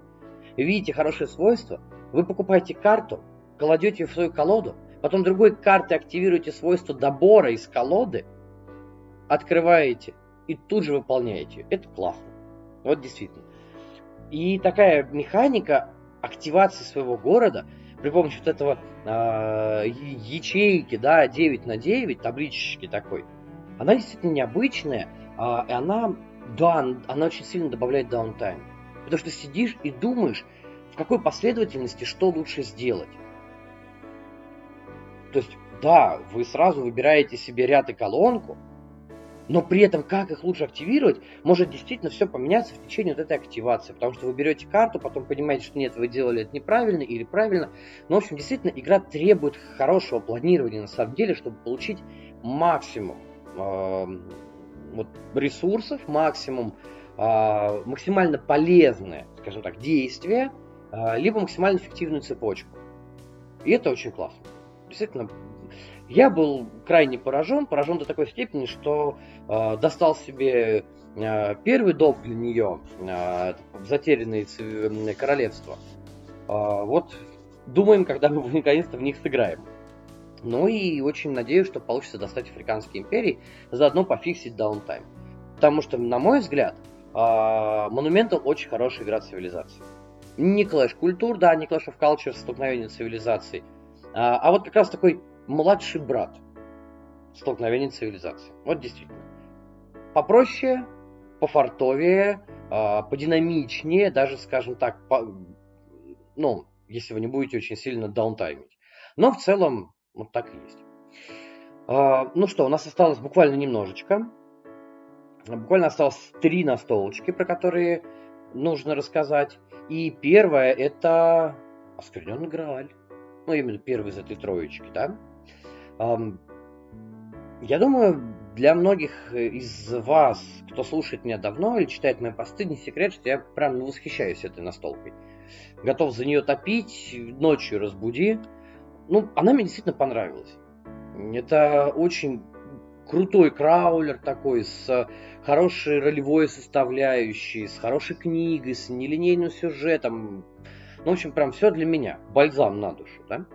Вы видите хорошее свойство, вы покупаете карту, кладете ее в свою колоду, потом другой карты активируете свойство добора из колоды, открываете и тут же выполняете. Это классно. Вот действительно. И такая механика активации своего города при помощи вот этого э, ячейки, да, 9 на 9, таблички такой, она действительно необычная, э, и она, да, она очень сильно добавляет даунтайм. Потому что сидишь и думаешь, какой последовательности что лучше сделать. То есть, да, вы сразу выбираете себе ряд и колонку, но при этом, как их лучше активировать, может действительно все поменяться в течение вот этой активации. Потому что вы берете карту, потом понимаете, что нет, вы делали это неправильно или правильно. Но, в общем, действительно, игра требует хорошего планирования на самом деле, чтобы получить максимум э, вот, ресурсов, максимум э, максимально полезные, скажем так, действия, либо максимально эффективную цепочку. И это очень классно. Действительно, я был крайне поражен, поражен до такой степени, что э, достал себе э, первый доп для нее, э, затерянные королевства. Э, вот думаем, когда мы наконец-то в них сыграем. Ну и очень надеюсь, что получится достать африканские империи, заодно пофиксить даунтайм. Потому что, на мой взгляд, э, Monumental очень хорошая игра цивилизации. Не Clash культур, да, не Clash of Cultures, столкновение цивилизаций. А, а вот как раз такой младший брат столкновения цивилизации. Вот действительно. Попроще, пофартовее, а, подинамичнее, даже, скажем так, по, ну, если вы не будете очень сильно даунтаймить. Но в целом вот так и есть. А, ну что, у нас осталось буквально немножечко. Буквально осталось три настолочки, про которые нужно рассказать. И первое это оскверненный Грааль. Ну, именно первый из этой троечки, да? Я думаю, для многих из вас, кто слушает меня давно или читает мои посты, не секрет, что я прям восхищаюсь этой настолкой. Готов за нее топить, ночью разбуди. Ну, она мне действительно понравилась. Это очень крутой краулер такой, с хорошей ролевой составляющей, с хорошей книгой, с нелинейным сюжетом. Ну, в общем, прям все для меня. Бальзам на душу, да?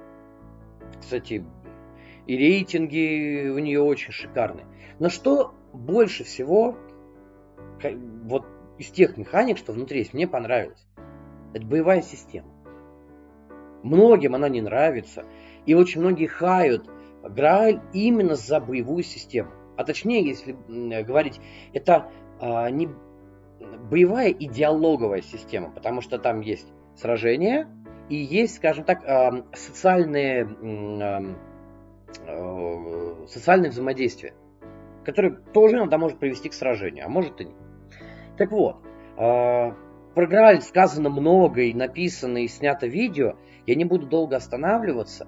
Кстати, и рейтинги у нее очень шикарные. Но что больше всего вот из тех механик, что внутри есть, мне понравилось, это боевая система. Многим она не нравится, и очень многие хают Грааль именно за боевую систему. А точнее, если говорить, это а, не боевая идеологовая система, потому что там есть сражения и есть, скажем так, а, социальные а, Э, социальное взаимодействие, которое тоже иногда может привести к сражению, а может и нет. Так вот, э, про Грааль сказано много и написано, и снято видео. Я не буду долго останавливаться.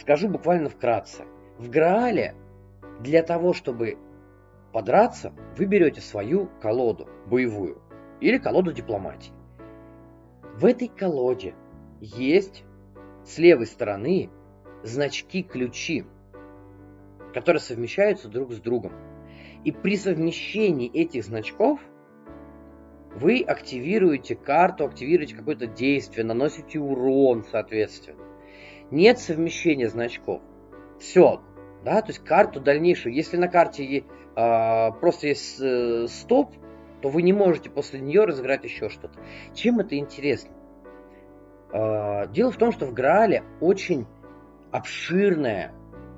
Скажу буквально вкратце. В Граале для того, чтобы подраться, вы берете свою колоду боевую или колоду дипломатии. В этой колоде есть с левой стороны значки-ключи, которые совмещаются друг с другом. И при совмещении этих значков вы активируете карту, активируете какое-то действие, наносите урон, соответственно. Нет совмещения значков. Все. Да, то есть карту дальнейшую. Если на карте э, просто есть э, стоп, то вы не можете после нее разыграть еще что-то. Чем это интересно? Э, дело в том, что в Граале очень обширная,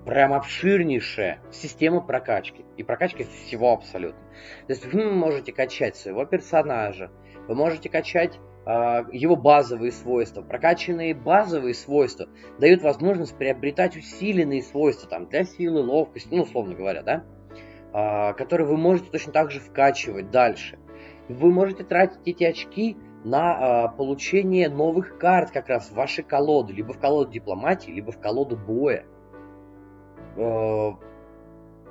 прям обширнейшая система прокачки. И прокачки всего абсолютно. То есть вы можете качать своего персонажа, вы можете качать его базовые свойства. Прокачанные базовые свойства дают возможность приобретать усиленные свойства там, для силы, ловкости, ну, условно говоря, да, э, которые вы можете точно так же вкачивать дальше. Вы можете тратить эти очки на э, получение новых карт как раз в вашей колоды, либо в колоду дипломатии, либо в колоду боя.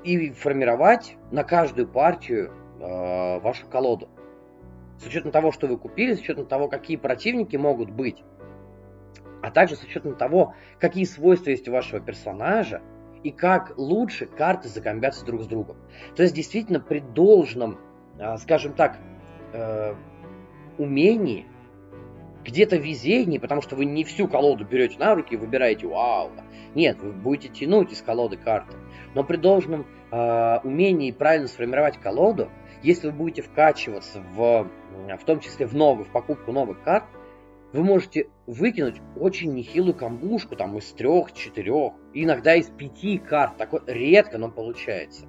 И формировать на каждую партию вашу колоду. С учетом того, что вы купили, с учетом того, какие противники могут быть, а также с учетом того, какие свойства есть у вашего персонажа, и как лучше карты закомбятся друг с другом. То есть действительно при должном, скажем так, умении, где-то везении, потому что вы не всю колоду берете на руки и выбираете вау. Нет, вы будете тянуть из колоды карты. Но при должном э, умении правильно сформировать колоду, если вы будете вкачиваться в, в том числе в новую, в покупку новых карт, вы можете выкинуть очень нехилую камбушку, там из трех, четырех, иногда из пяти карт. Такое редко, но получается.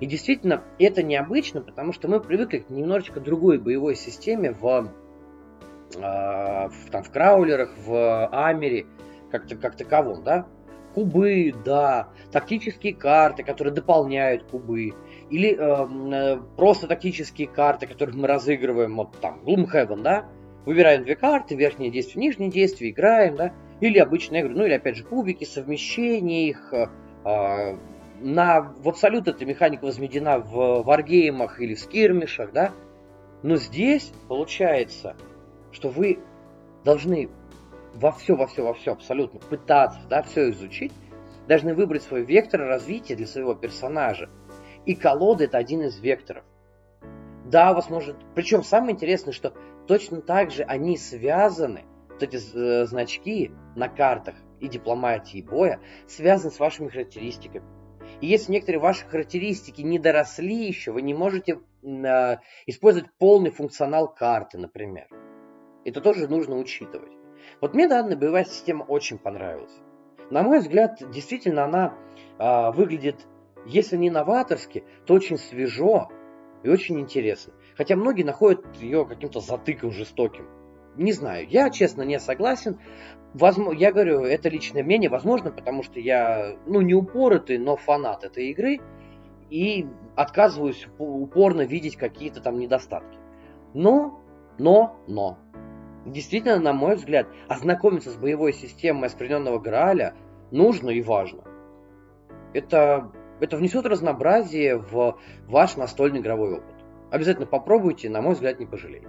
И действительно, это необычно, потому что мы привыкли к немножечко другой боевой системе в, э, в, там, в краулерах, в Амере, как, как таковом, да? Кубы, да, тактические карты, которые дополняют кубы, или э, э, просто тактические карты, которые мы разыгрываем, вот там, Gloomhaven, да, Выбираем две карты, верхнее действие, нижнее действие, играем, да, или обычные игры, ну или опять же кубики, совмещение их, э, на, в абсолют эта механика возмедена в варгеймах или в скирмишах, да, но здесь получается, что вы должны во все, во все, во все абсолютно пытаться, да, все изучить, должны выбрать свой вектор развития для своего персонажа. И колода это один из векторов. Да, вас может... Причем самое интересное, что точно так же они связаны, вот эти э, значки на картах и дипломатии и боя, связаны с вашими характеристиками. И если некоторые ваши характеристики не доросли еще, вы не можете э, использовать полный функционал карты, например. Это тоже нужно учитывать. Вот мне данная боевая система очень понравилась. На мой взгляд, действительно она э, выглядит, если не новаторски, то очень свежо и очень интересно. Хотя многие находят ее каким-то затыком жестоким. Не знаю, я честно не согласен. Возможно, я говорю, это личное мнение, возможно, потому что я, ну, не упоротый, но фанат этой игры и отказываюсь упорно видеть какие-то там недостатки. Но, но, но, действительно, на мой взгляд, ознакомиться с боевой системой оскверненного Грааля нужно и важно. Это, это внесет разнообразие в ваш настольный игровой опыт. Обязательно попробуйте, на мой взгляд, не пожалеете.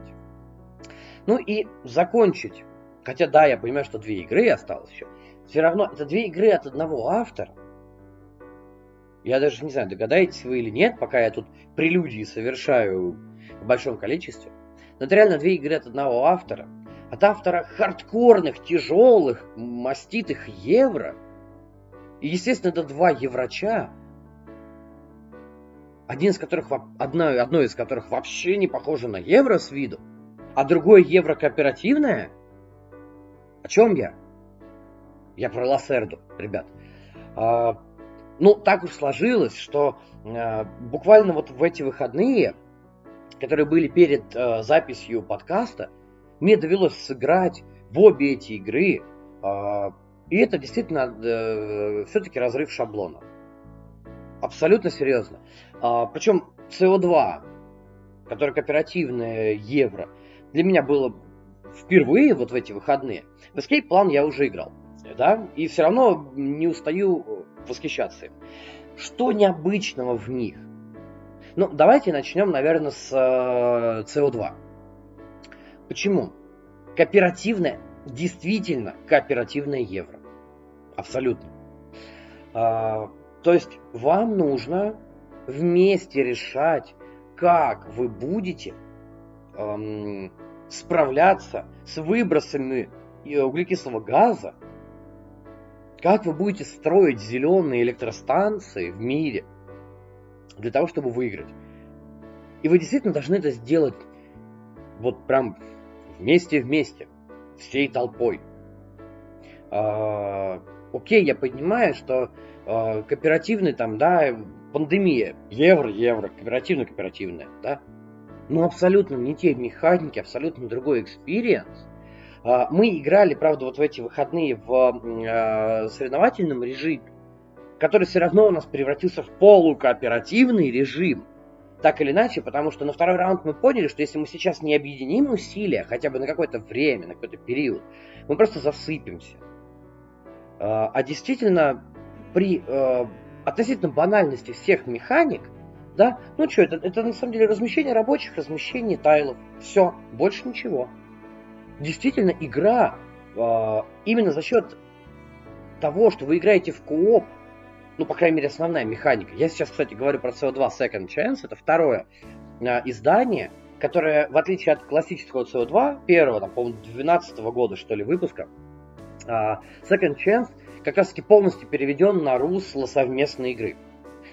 Ну и закончить. Хотя да, я понимаю, что две игры осталось еще. Все равно это две игры от одного автора. Я даже не знаю, догадаетесь вы или нет, пока я тут прелюдии совершаю в большом количестве. Но это реально две игры от одного автора. От автора хардкорных, тяжелых, маститых евро. И, естественно, это два еврача, один из которых, одно, одно из которых вообще не похоже на евро с виду, а другое евро кооперативное. О чем я? Я про Лассерду, ребят. А, ну, так уж сложилось, что а, буквально вот в эти выходные, которые были перед а, записью подкаста, мне довелось сыграть в обе эти игры. А, и это действительно а, все-таки разрыв шаблона. Абсолютно серьезно. А, причем CO2, который кооперативное евро, для меня было впервые вот в эти выходные. В Escape Plan я уже играл, да, и все равно не устаю восхищаться им. Что необычного в них? Ну, давайте начнем, наверное, с э, CO2. Почему? Кооперативное, действительно кооперативное евро. Абсолютно. А, то есть вам нужно вместе решать, как вы будете эм, справляться с выбросами э, углекислого газа, как вы будете строить зеленые электростанции в мире для того, чтобы выиграть. И вы действительно должны это сделать вот прям вместе-вместе, всей толпой. А, окей, я понимаю, что а, кооперативный там, да, пандемия, евро, евро, кооперативно, кооперативное, да, но абсолютно не те механики, абсолютно другой experience. А, мы играли, правда, вот в эти выходные в а, соревновательном режиме, который все равно у нас превратился в полукооперативный режим. Так или иначе, потому что на второй раунд мы поняли, что если мы сейчас не объединим усилия, хотя бы на какое-то время, на какой-то период, мы просто засыпемся. А действительно, при э, относительно банальности всех механик, да, ну что, это, это на самом деле размещение рабочих, размещение тайлов. Все, больше ничего. Действительно, игра э, именно за счет того, что вы играете в кооп, ну, по крайней мере, основная механика. Я сейчас, кстати, говорю про CO2 Second Chance, это второе э, издание, которое, в отличие от классического CO2, первого, там, по-моему, 12 -го года, что ли, выпуска, э, Second Chance как раз таки полностью переведен на русло совместной игры.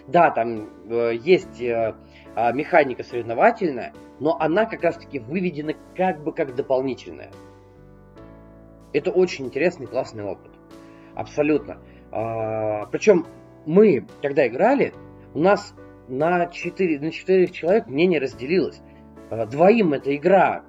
Да, там э, есть э, э, механика соревновательная, но она как раз таки выведена как бы как дополнительная. Это очень интересный, классный опыт. Абсолютно. А, причем мы, когда играли, у нас на 4, на 4 человек мнение разделилось. А, двоим эта игра,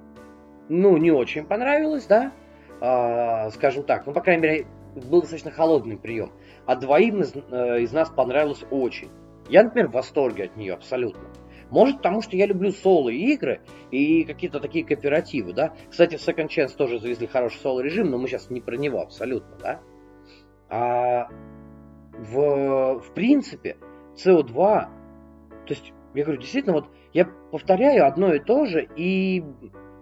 ну, не очень понравилась, да, а, скажем так. Ну, по крайней мере, был достаточно холодный прием. А двоим из, э, из нас понравилось очень. Я, например, в восторге от нее абсолютно. Может, потому что я люблю соло-игры и какие-то такие кооперативы, да. Кстати, в Second Chance тоже завезли хороший соло-режим, но мы сейчас не про него абсолютно, да. А в, в принципе, CO2, то есть, я говорю, действительно, вот я повторяю одно и то же, и,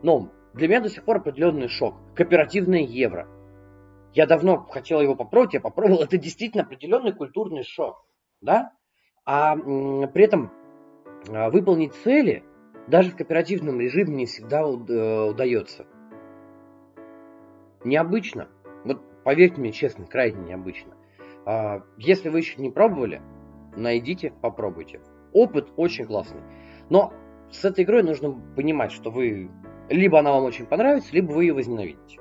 ну, для меня до сих пор определенный шок. Кооперативное евро. Я давно хотел его попробовать, я попробовал. Это действительно определенный культурный шок. Да? А при этом а, выполнить цели даже в кооперативном режиме не всегда э, удается. Необычно. Вот поверьте мне честно, крайне необычно. А, если вы еще не пробовали, найдите, попробуйте. Опыт очень классный. Но с этой игрой нужно понимать, что вы либо она вам очень понравится, либо вы ее возненавидите.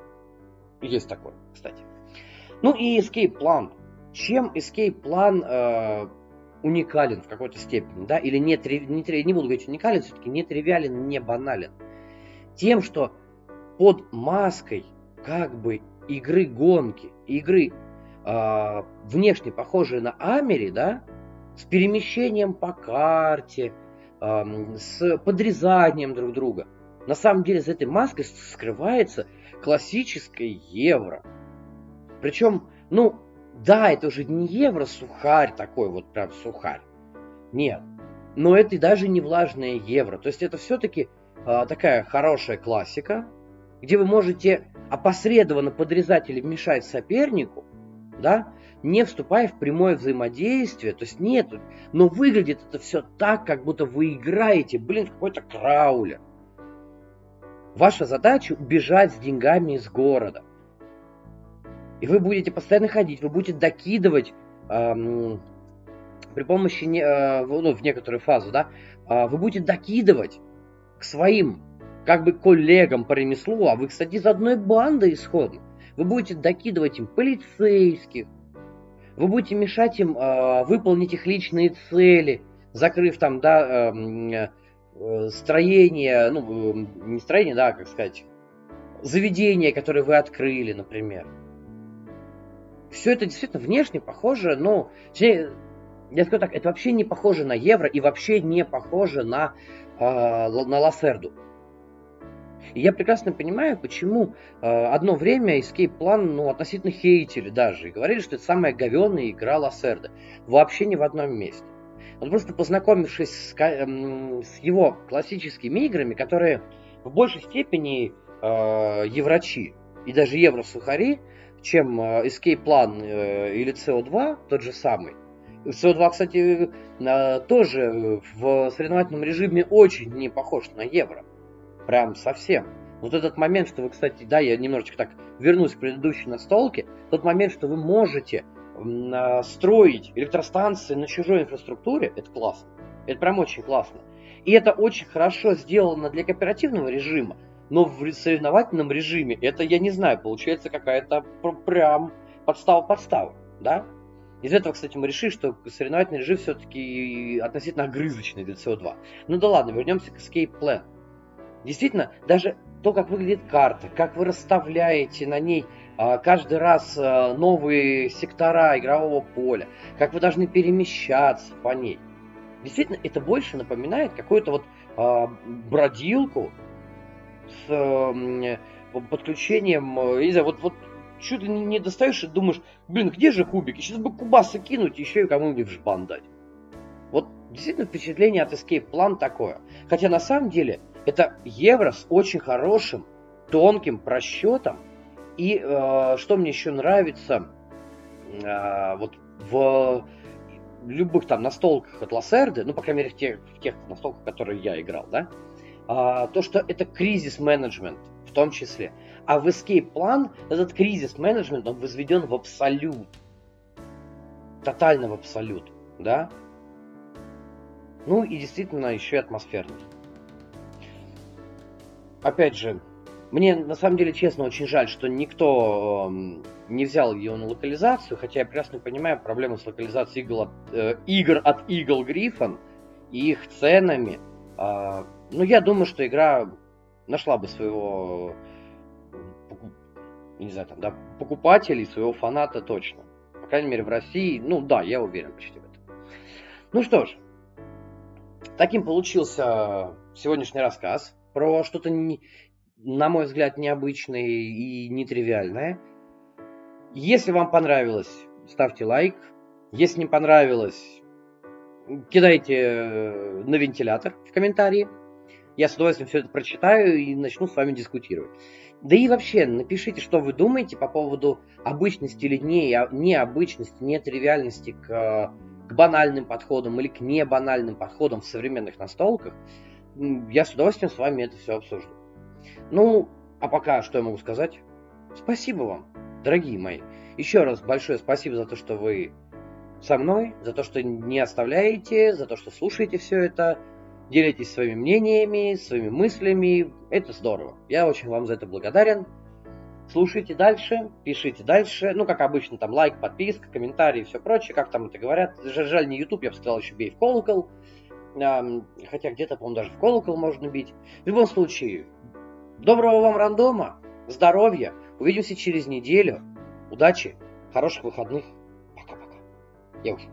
Есть такое, кстати. Ну и Escape Plan. Чем Escape Plan э, уникален в какой-то степени, да, или не, не, не буду говорить уникален, все-таки не тривиален, не банален. Тем, что под маской как бы игры гонки, игры э, внешне похожие на Амери, да, с перемещением по карте, э, с подрезанием друг друга. На самом деле за этой маской скрывается классическое евро. Причем, ну, да, это уже не евро-сухарь такой, вот прям сухарь. Нет. Но это даже не влажное евро. То есть это все-таки э, такая хорошая классика, где вы можете опосредованно подрезать или мешать сопернику, да, не вступая в прямое взаимодействие. То есть нет, но выглядит это все так, как будто вы играете, блин, какой-то краулер. Ваша задача убежать с деньгами из города. И вы будете постоянно ходить, вы будете докидывать эм, при помощи, э, ну, в некоторую фазу, да, э, вы будете докидывать к своим, как бы, коллегам по ремеслу, а вы, кстати, из одной банды исходно. Вы будете докидывать им полицейских, вы будете мешать им э, выполнить их личные цели, закрыв там, да, э, строение, ну, э, не строение, да, как сказать, заведение, которое вы открыли, например все это действительно внешне похоже, ну, я скажу так, это вообще не похоже на евро и вообще не похоже на, э, на Лассерду. И я прекрасно понимаю, почему э, одно время Escape Plan ну, относительно хейтили даже и говорили, что это самая говенная игра Лассерда. Вообще ни в одном месте. Вот просто познакомившись с, э, с его классическими играми, которые в большей степени э, еврочи и даже евросухари, чем э, Escape Plan э, или CO2, тот же самый. CO2, кстати, э, тоже в соревновательном режиме очень не похож на евро. Прям совсем. Вот этот момент, что вы, кстати, да, я немножечко так вернусь к предыдущей настолке, тот момент, что вы можете строить электростанции на чужой инфраструктуре, это классно. Это прям очень классно. И это очень хорошо сделано для кооперативного режима, но в соревновательном режиме это, я не знаю, получается какая-то прям подстава-подстава, да? Из этого, кстати, мы решили, что соревновательный режим все-таки относительно огрызочный для CO2. Ну да ладно, вернемся к Escape Plan. Действительно, даже то, как выглядит карта, как вы расставляете на ней а, каждый раз а, новые сектора игрового поля, как вы должны перемещаться по ней. Действительно, это больше напоминает какую-то вот а, бродилку с э, подключением, э, не знаю, вот, вот чуть ли не достаешь и думаешь, блин, где же кубики? Сейчас бы кубасы кинуть, еще и кому-нибудь в жбан дать. Вот действительно впечатление от Escape Plan такое. Хотя на самом деле это евро с очень хорошим, тонким просчетом. И э, что мне еще нравится, э, вот в любых там настолках от Лассерды, ну, по крайней мере, в тех, в тех настолках, которые я играл, да, а, то, что это кризис-менеджмент в том числе. А в Escape Plan этот кризис-менеджмент, он возведен в абсолют. Тотально в абсолют, да? Ну и действительно еще и атмосферный. Опять же, Мне, на самом деле, честно, очень жаль, что никто э, не взял ее на локализацию, хотя я прекрасно понимаю проблему с локализацией игр от, э, игр от Eagle Griffin и их ценами. Э, ну, я думаю, что игра нашла бы своего не знаю, там, да, покупателей, своего фаната точно. По крайней мере, в России, ну да, я уверен почти в этом. Ну что ж, таким получился сегодняшний рассказ про что-то, на мой взгляд, необычное и нетривиальное. Если вам понравилось, ставьте лайк. Если не понравилось, кидайте э, на вентилятор в комментарии. Я с удовольствием все это прочитаю и начну с вами дискутировать. Да и вообще, напишите, что вы думаете по поводу обычности или не, необычности, нетривиальности к, к банальным подходам или к небанальным подходам в современных настолках. Я с удовольствием с вами это все обсужу. Ну, а пока что я могу сказать? Спасибо вам, дорогие мои. Еще раз большое спасибо за то, что вы со мной, за то, что не оставляете, за то, что слушаете все это делитесь своими мнениями, своими мыслями. Это здорово. Я очень вам за это благодарен. Слушайте дальше, пишите дальше. Ну, как обычно, там лайк, подписка, комментарии и все прочее. Как там это говорят. Жаль, не YouTube, я бы сказал, еще бей в колокол. Хотя где-то, по-моему, даже в колокол можно бить. В любом случае, доброго вам рандома, здоровья. Увидимся через неделю. Удачи, хороших выходных. Пока-пока. Я ушел.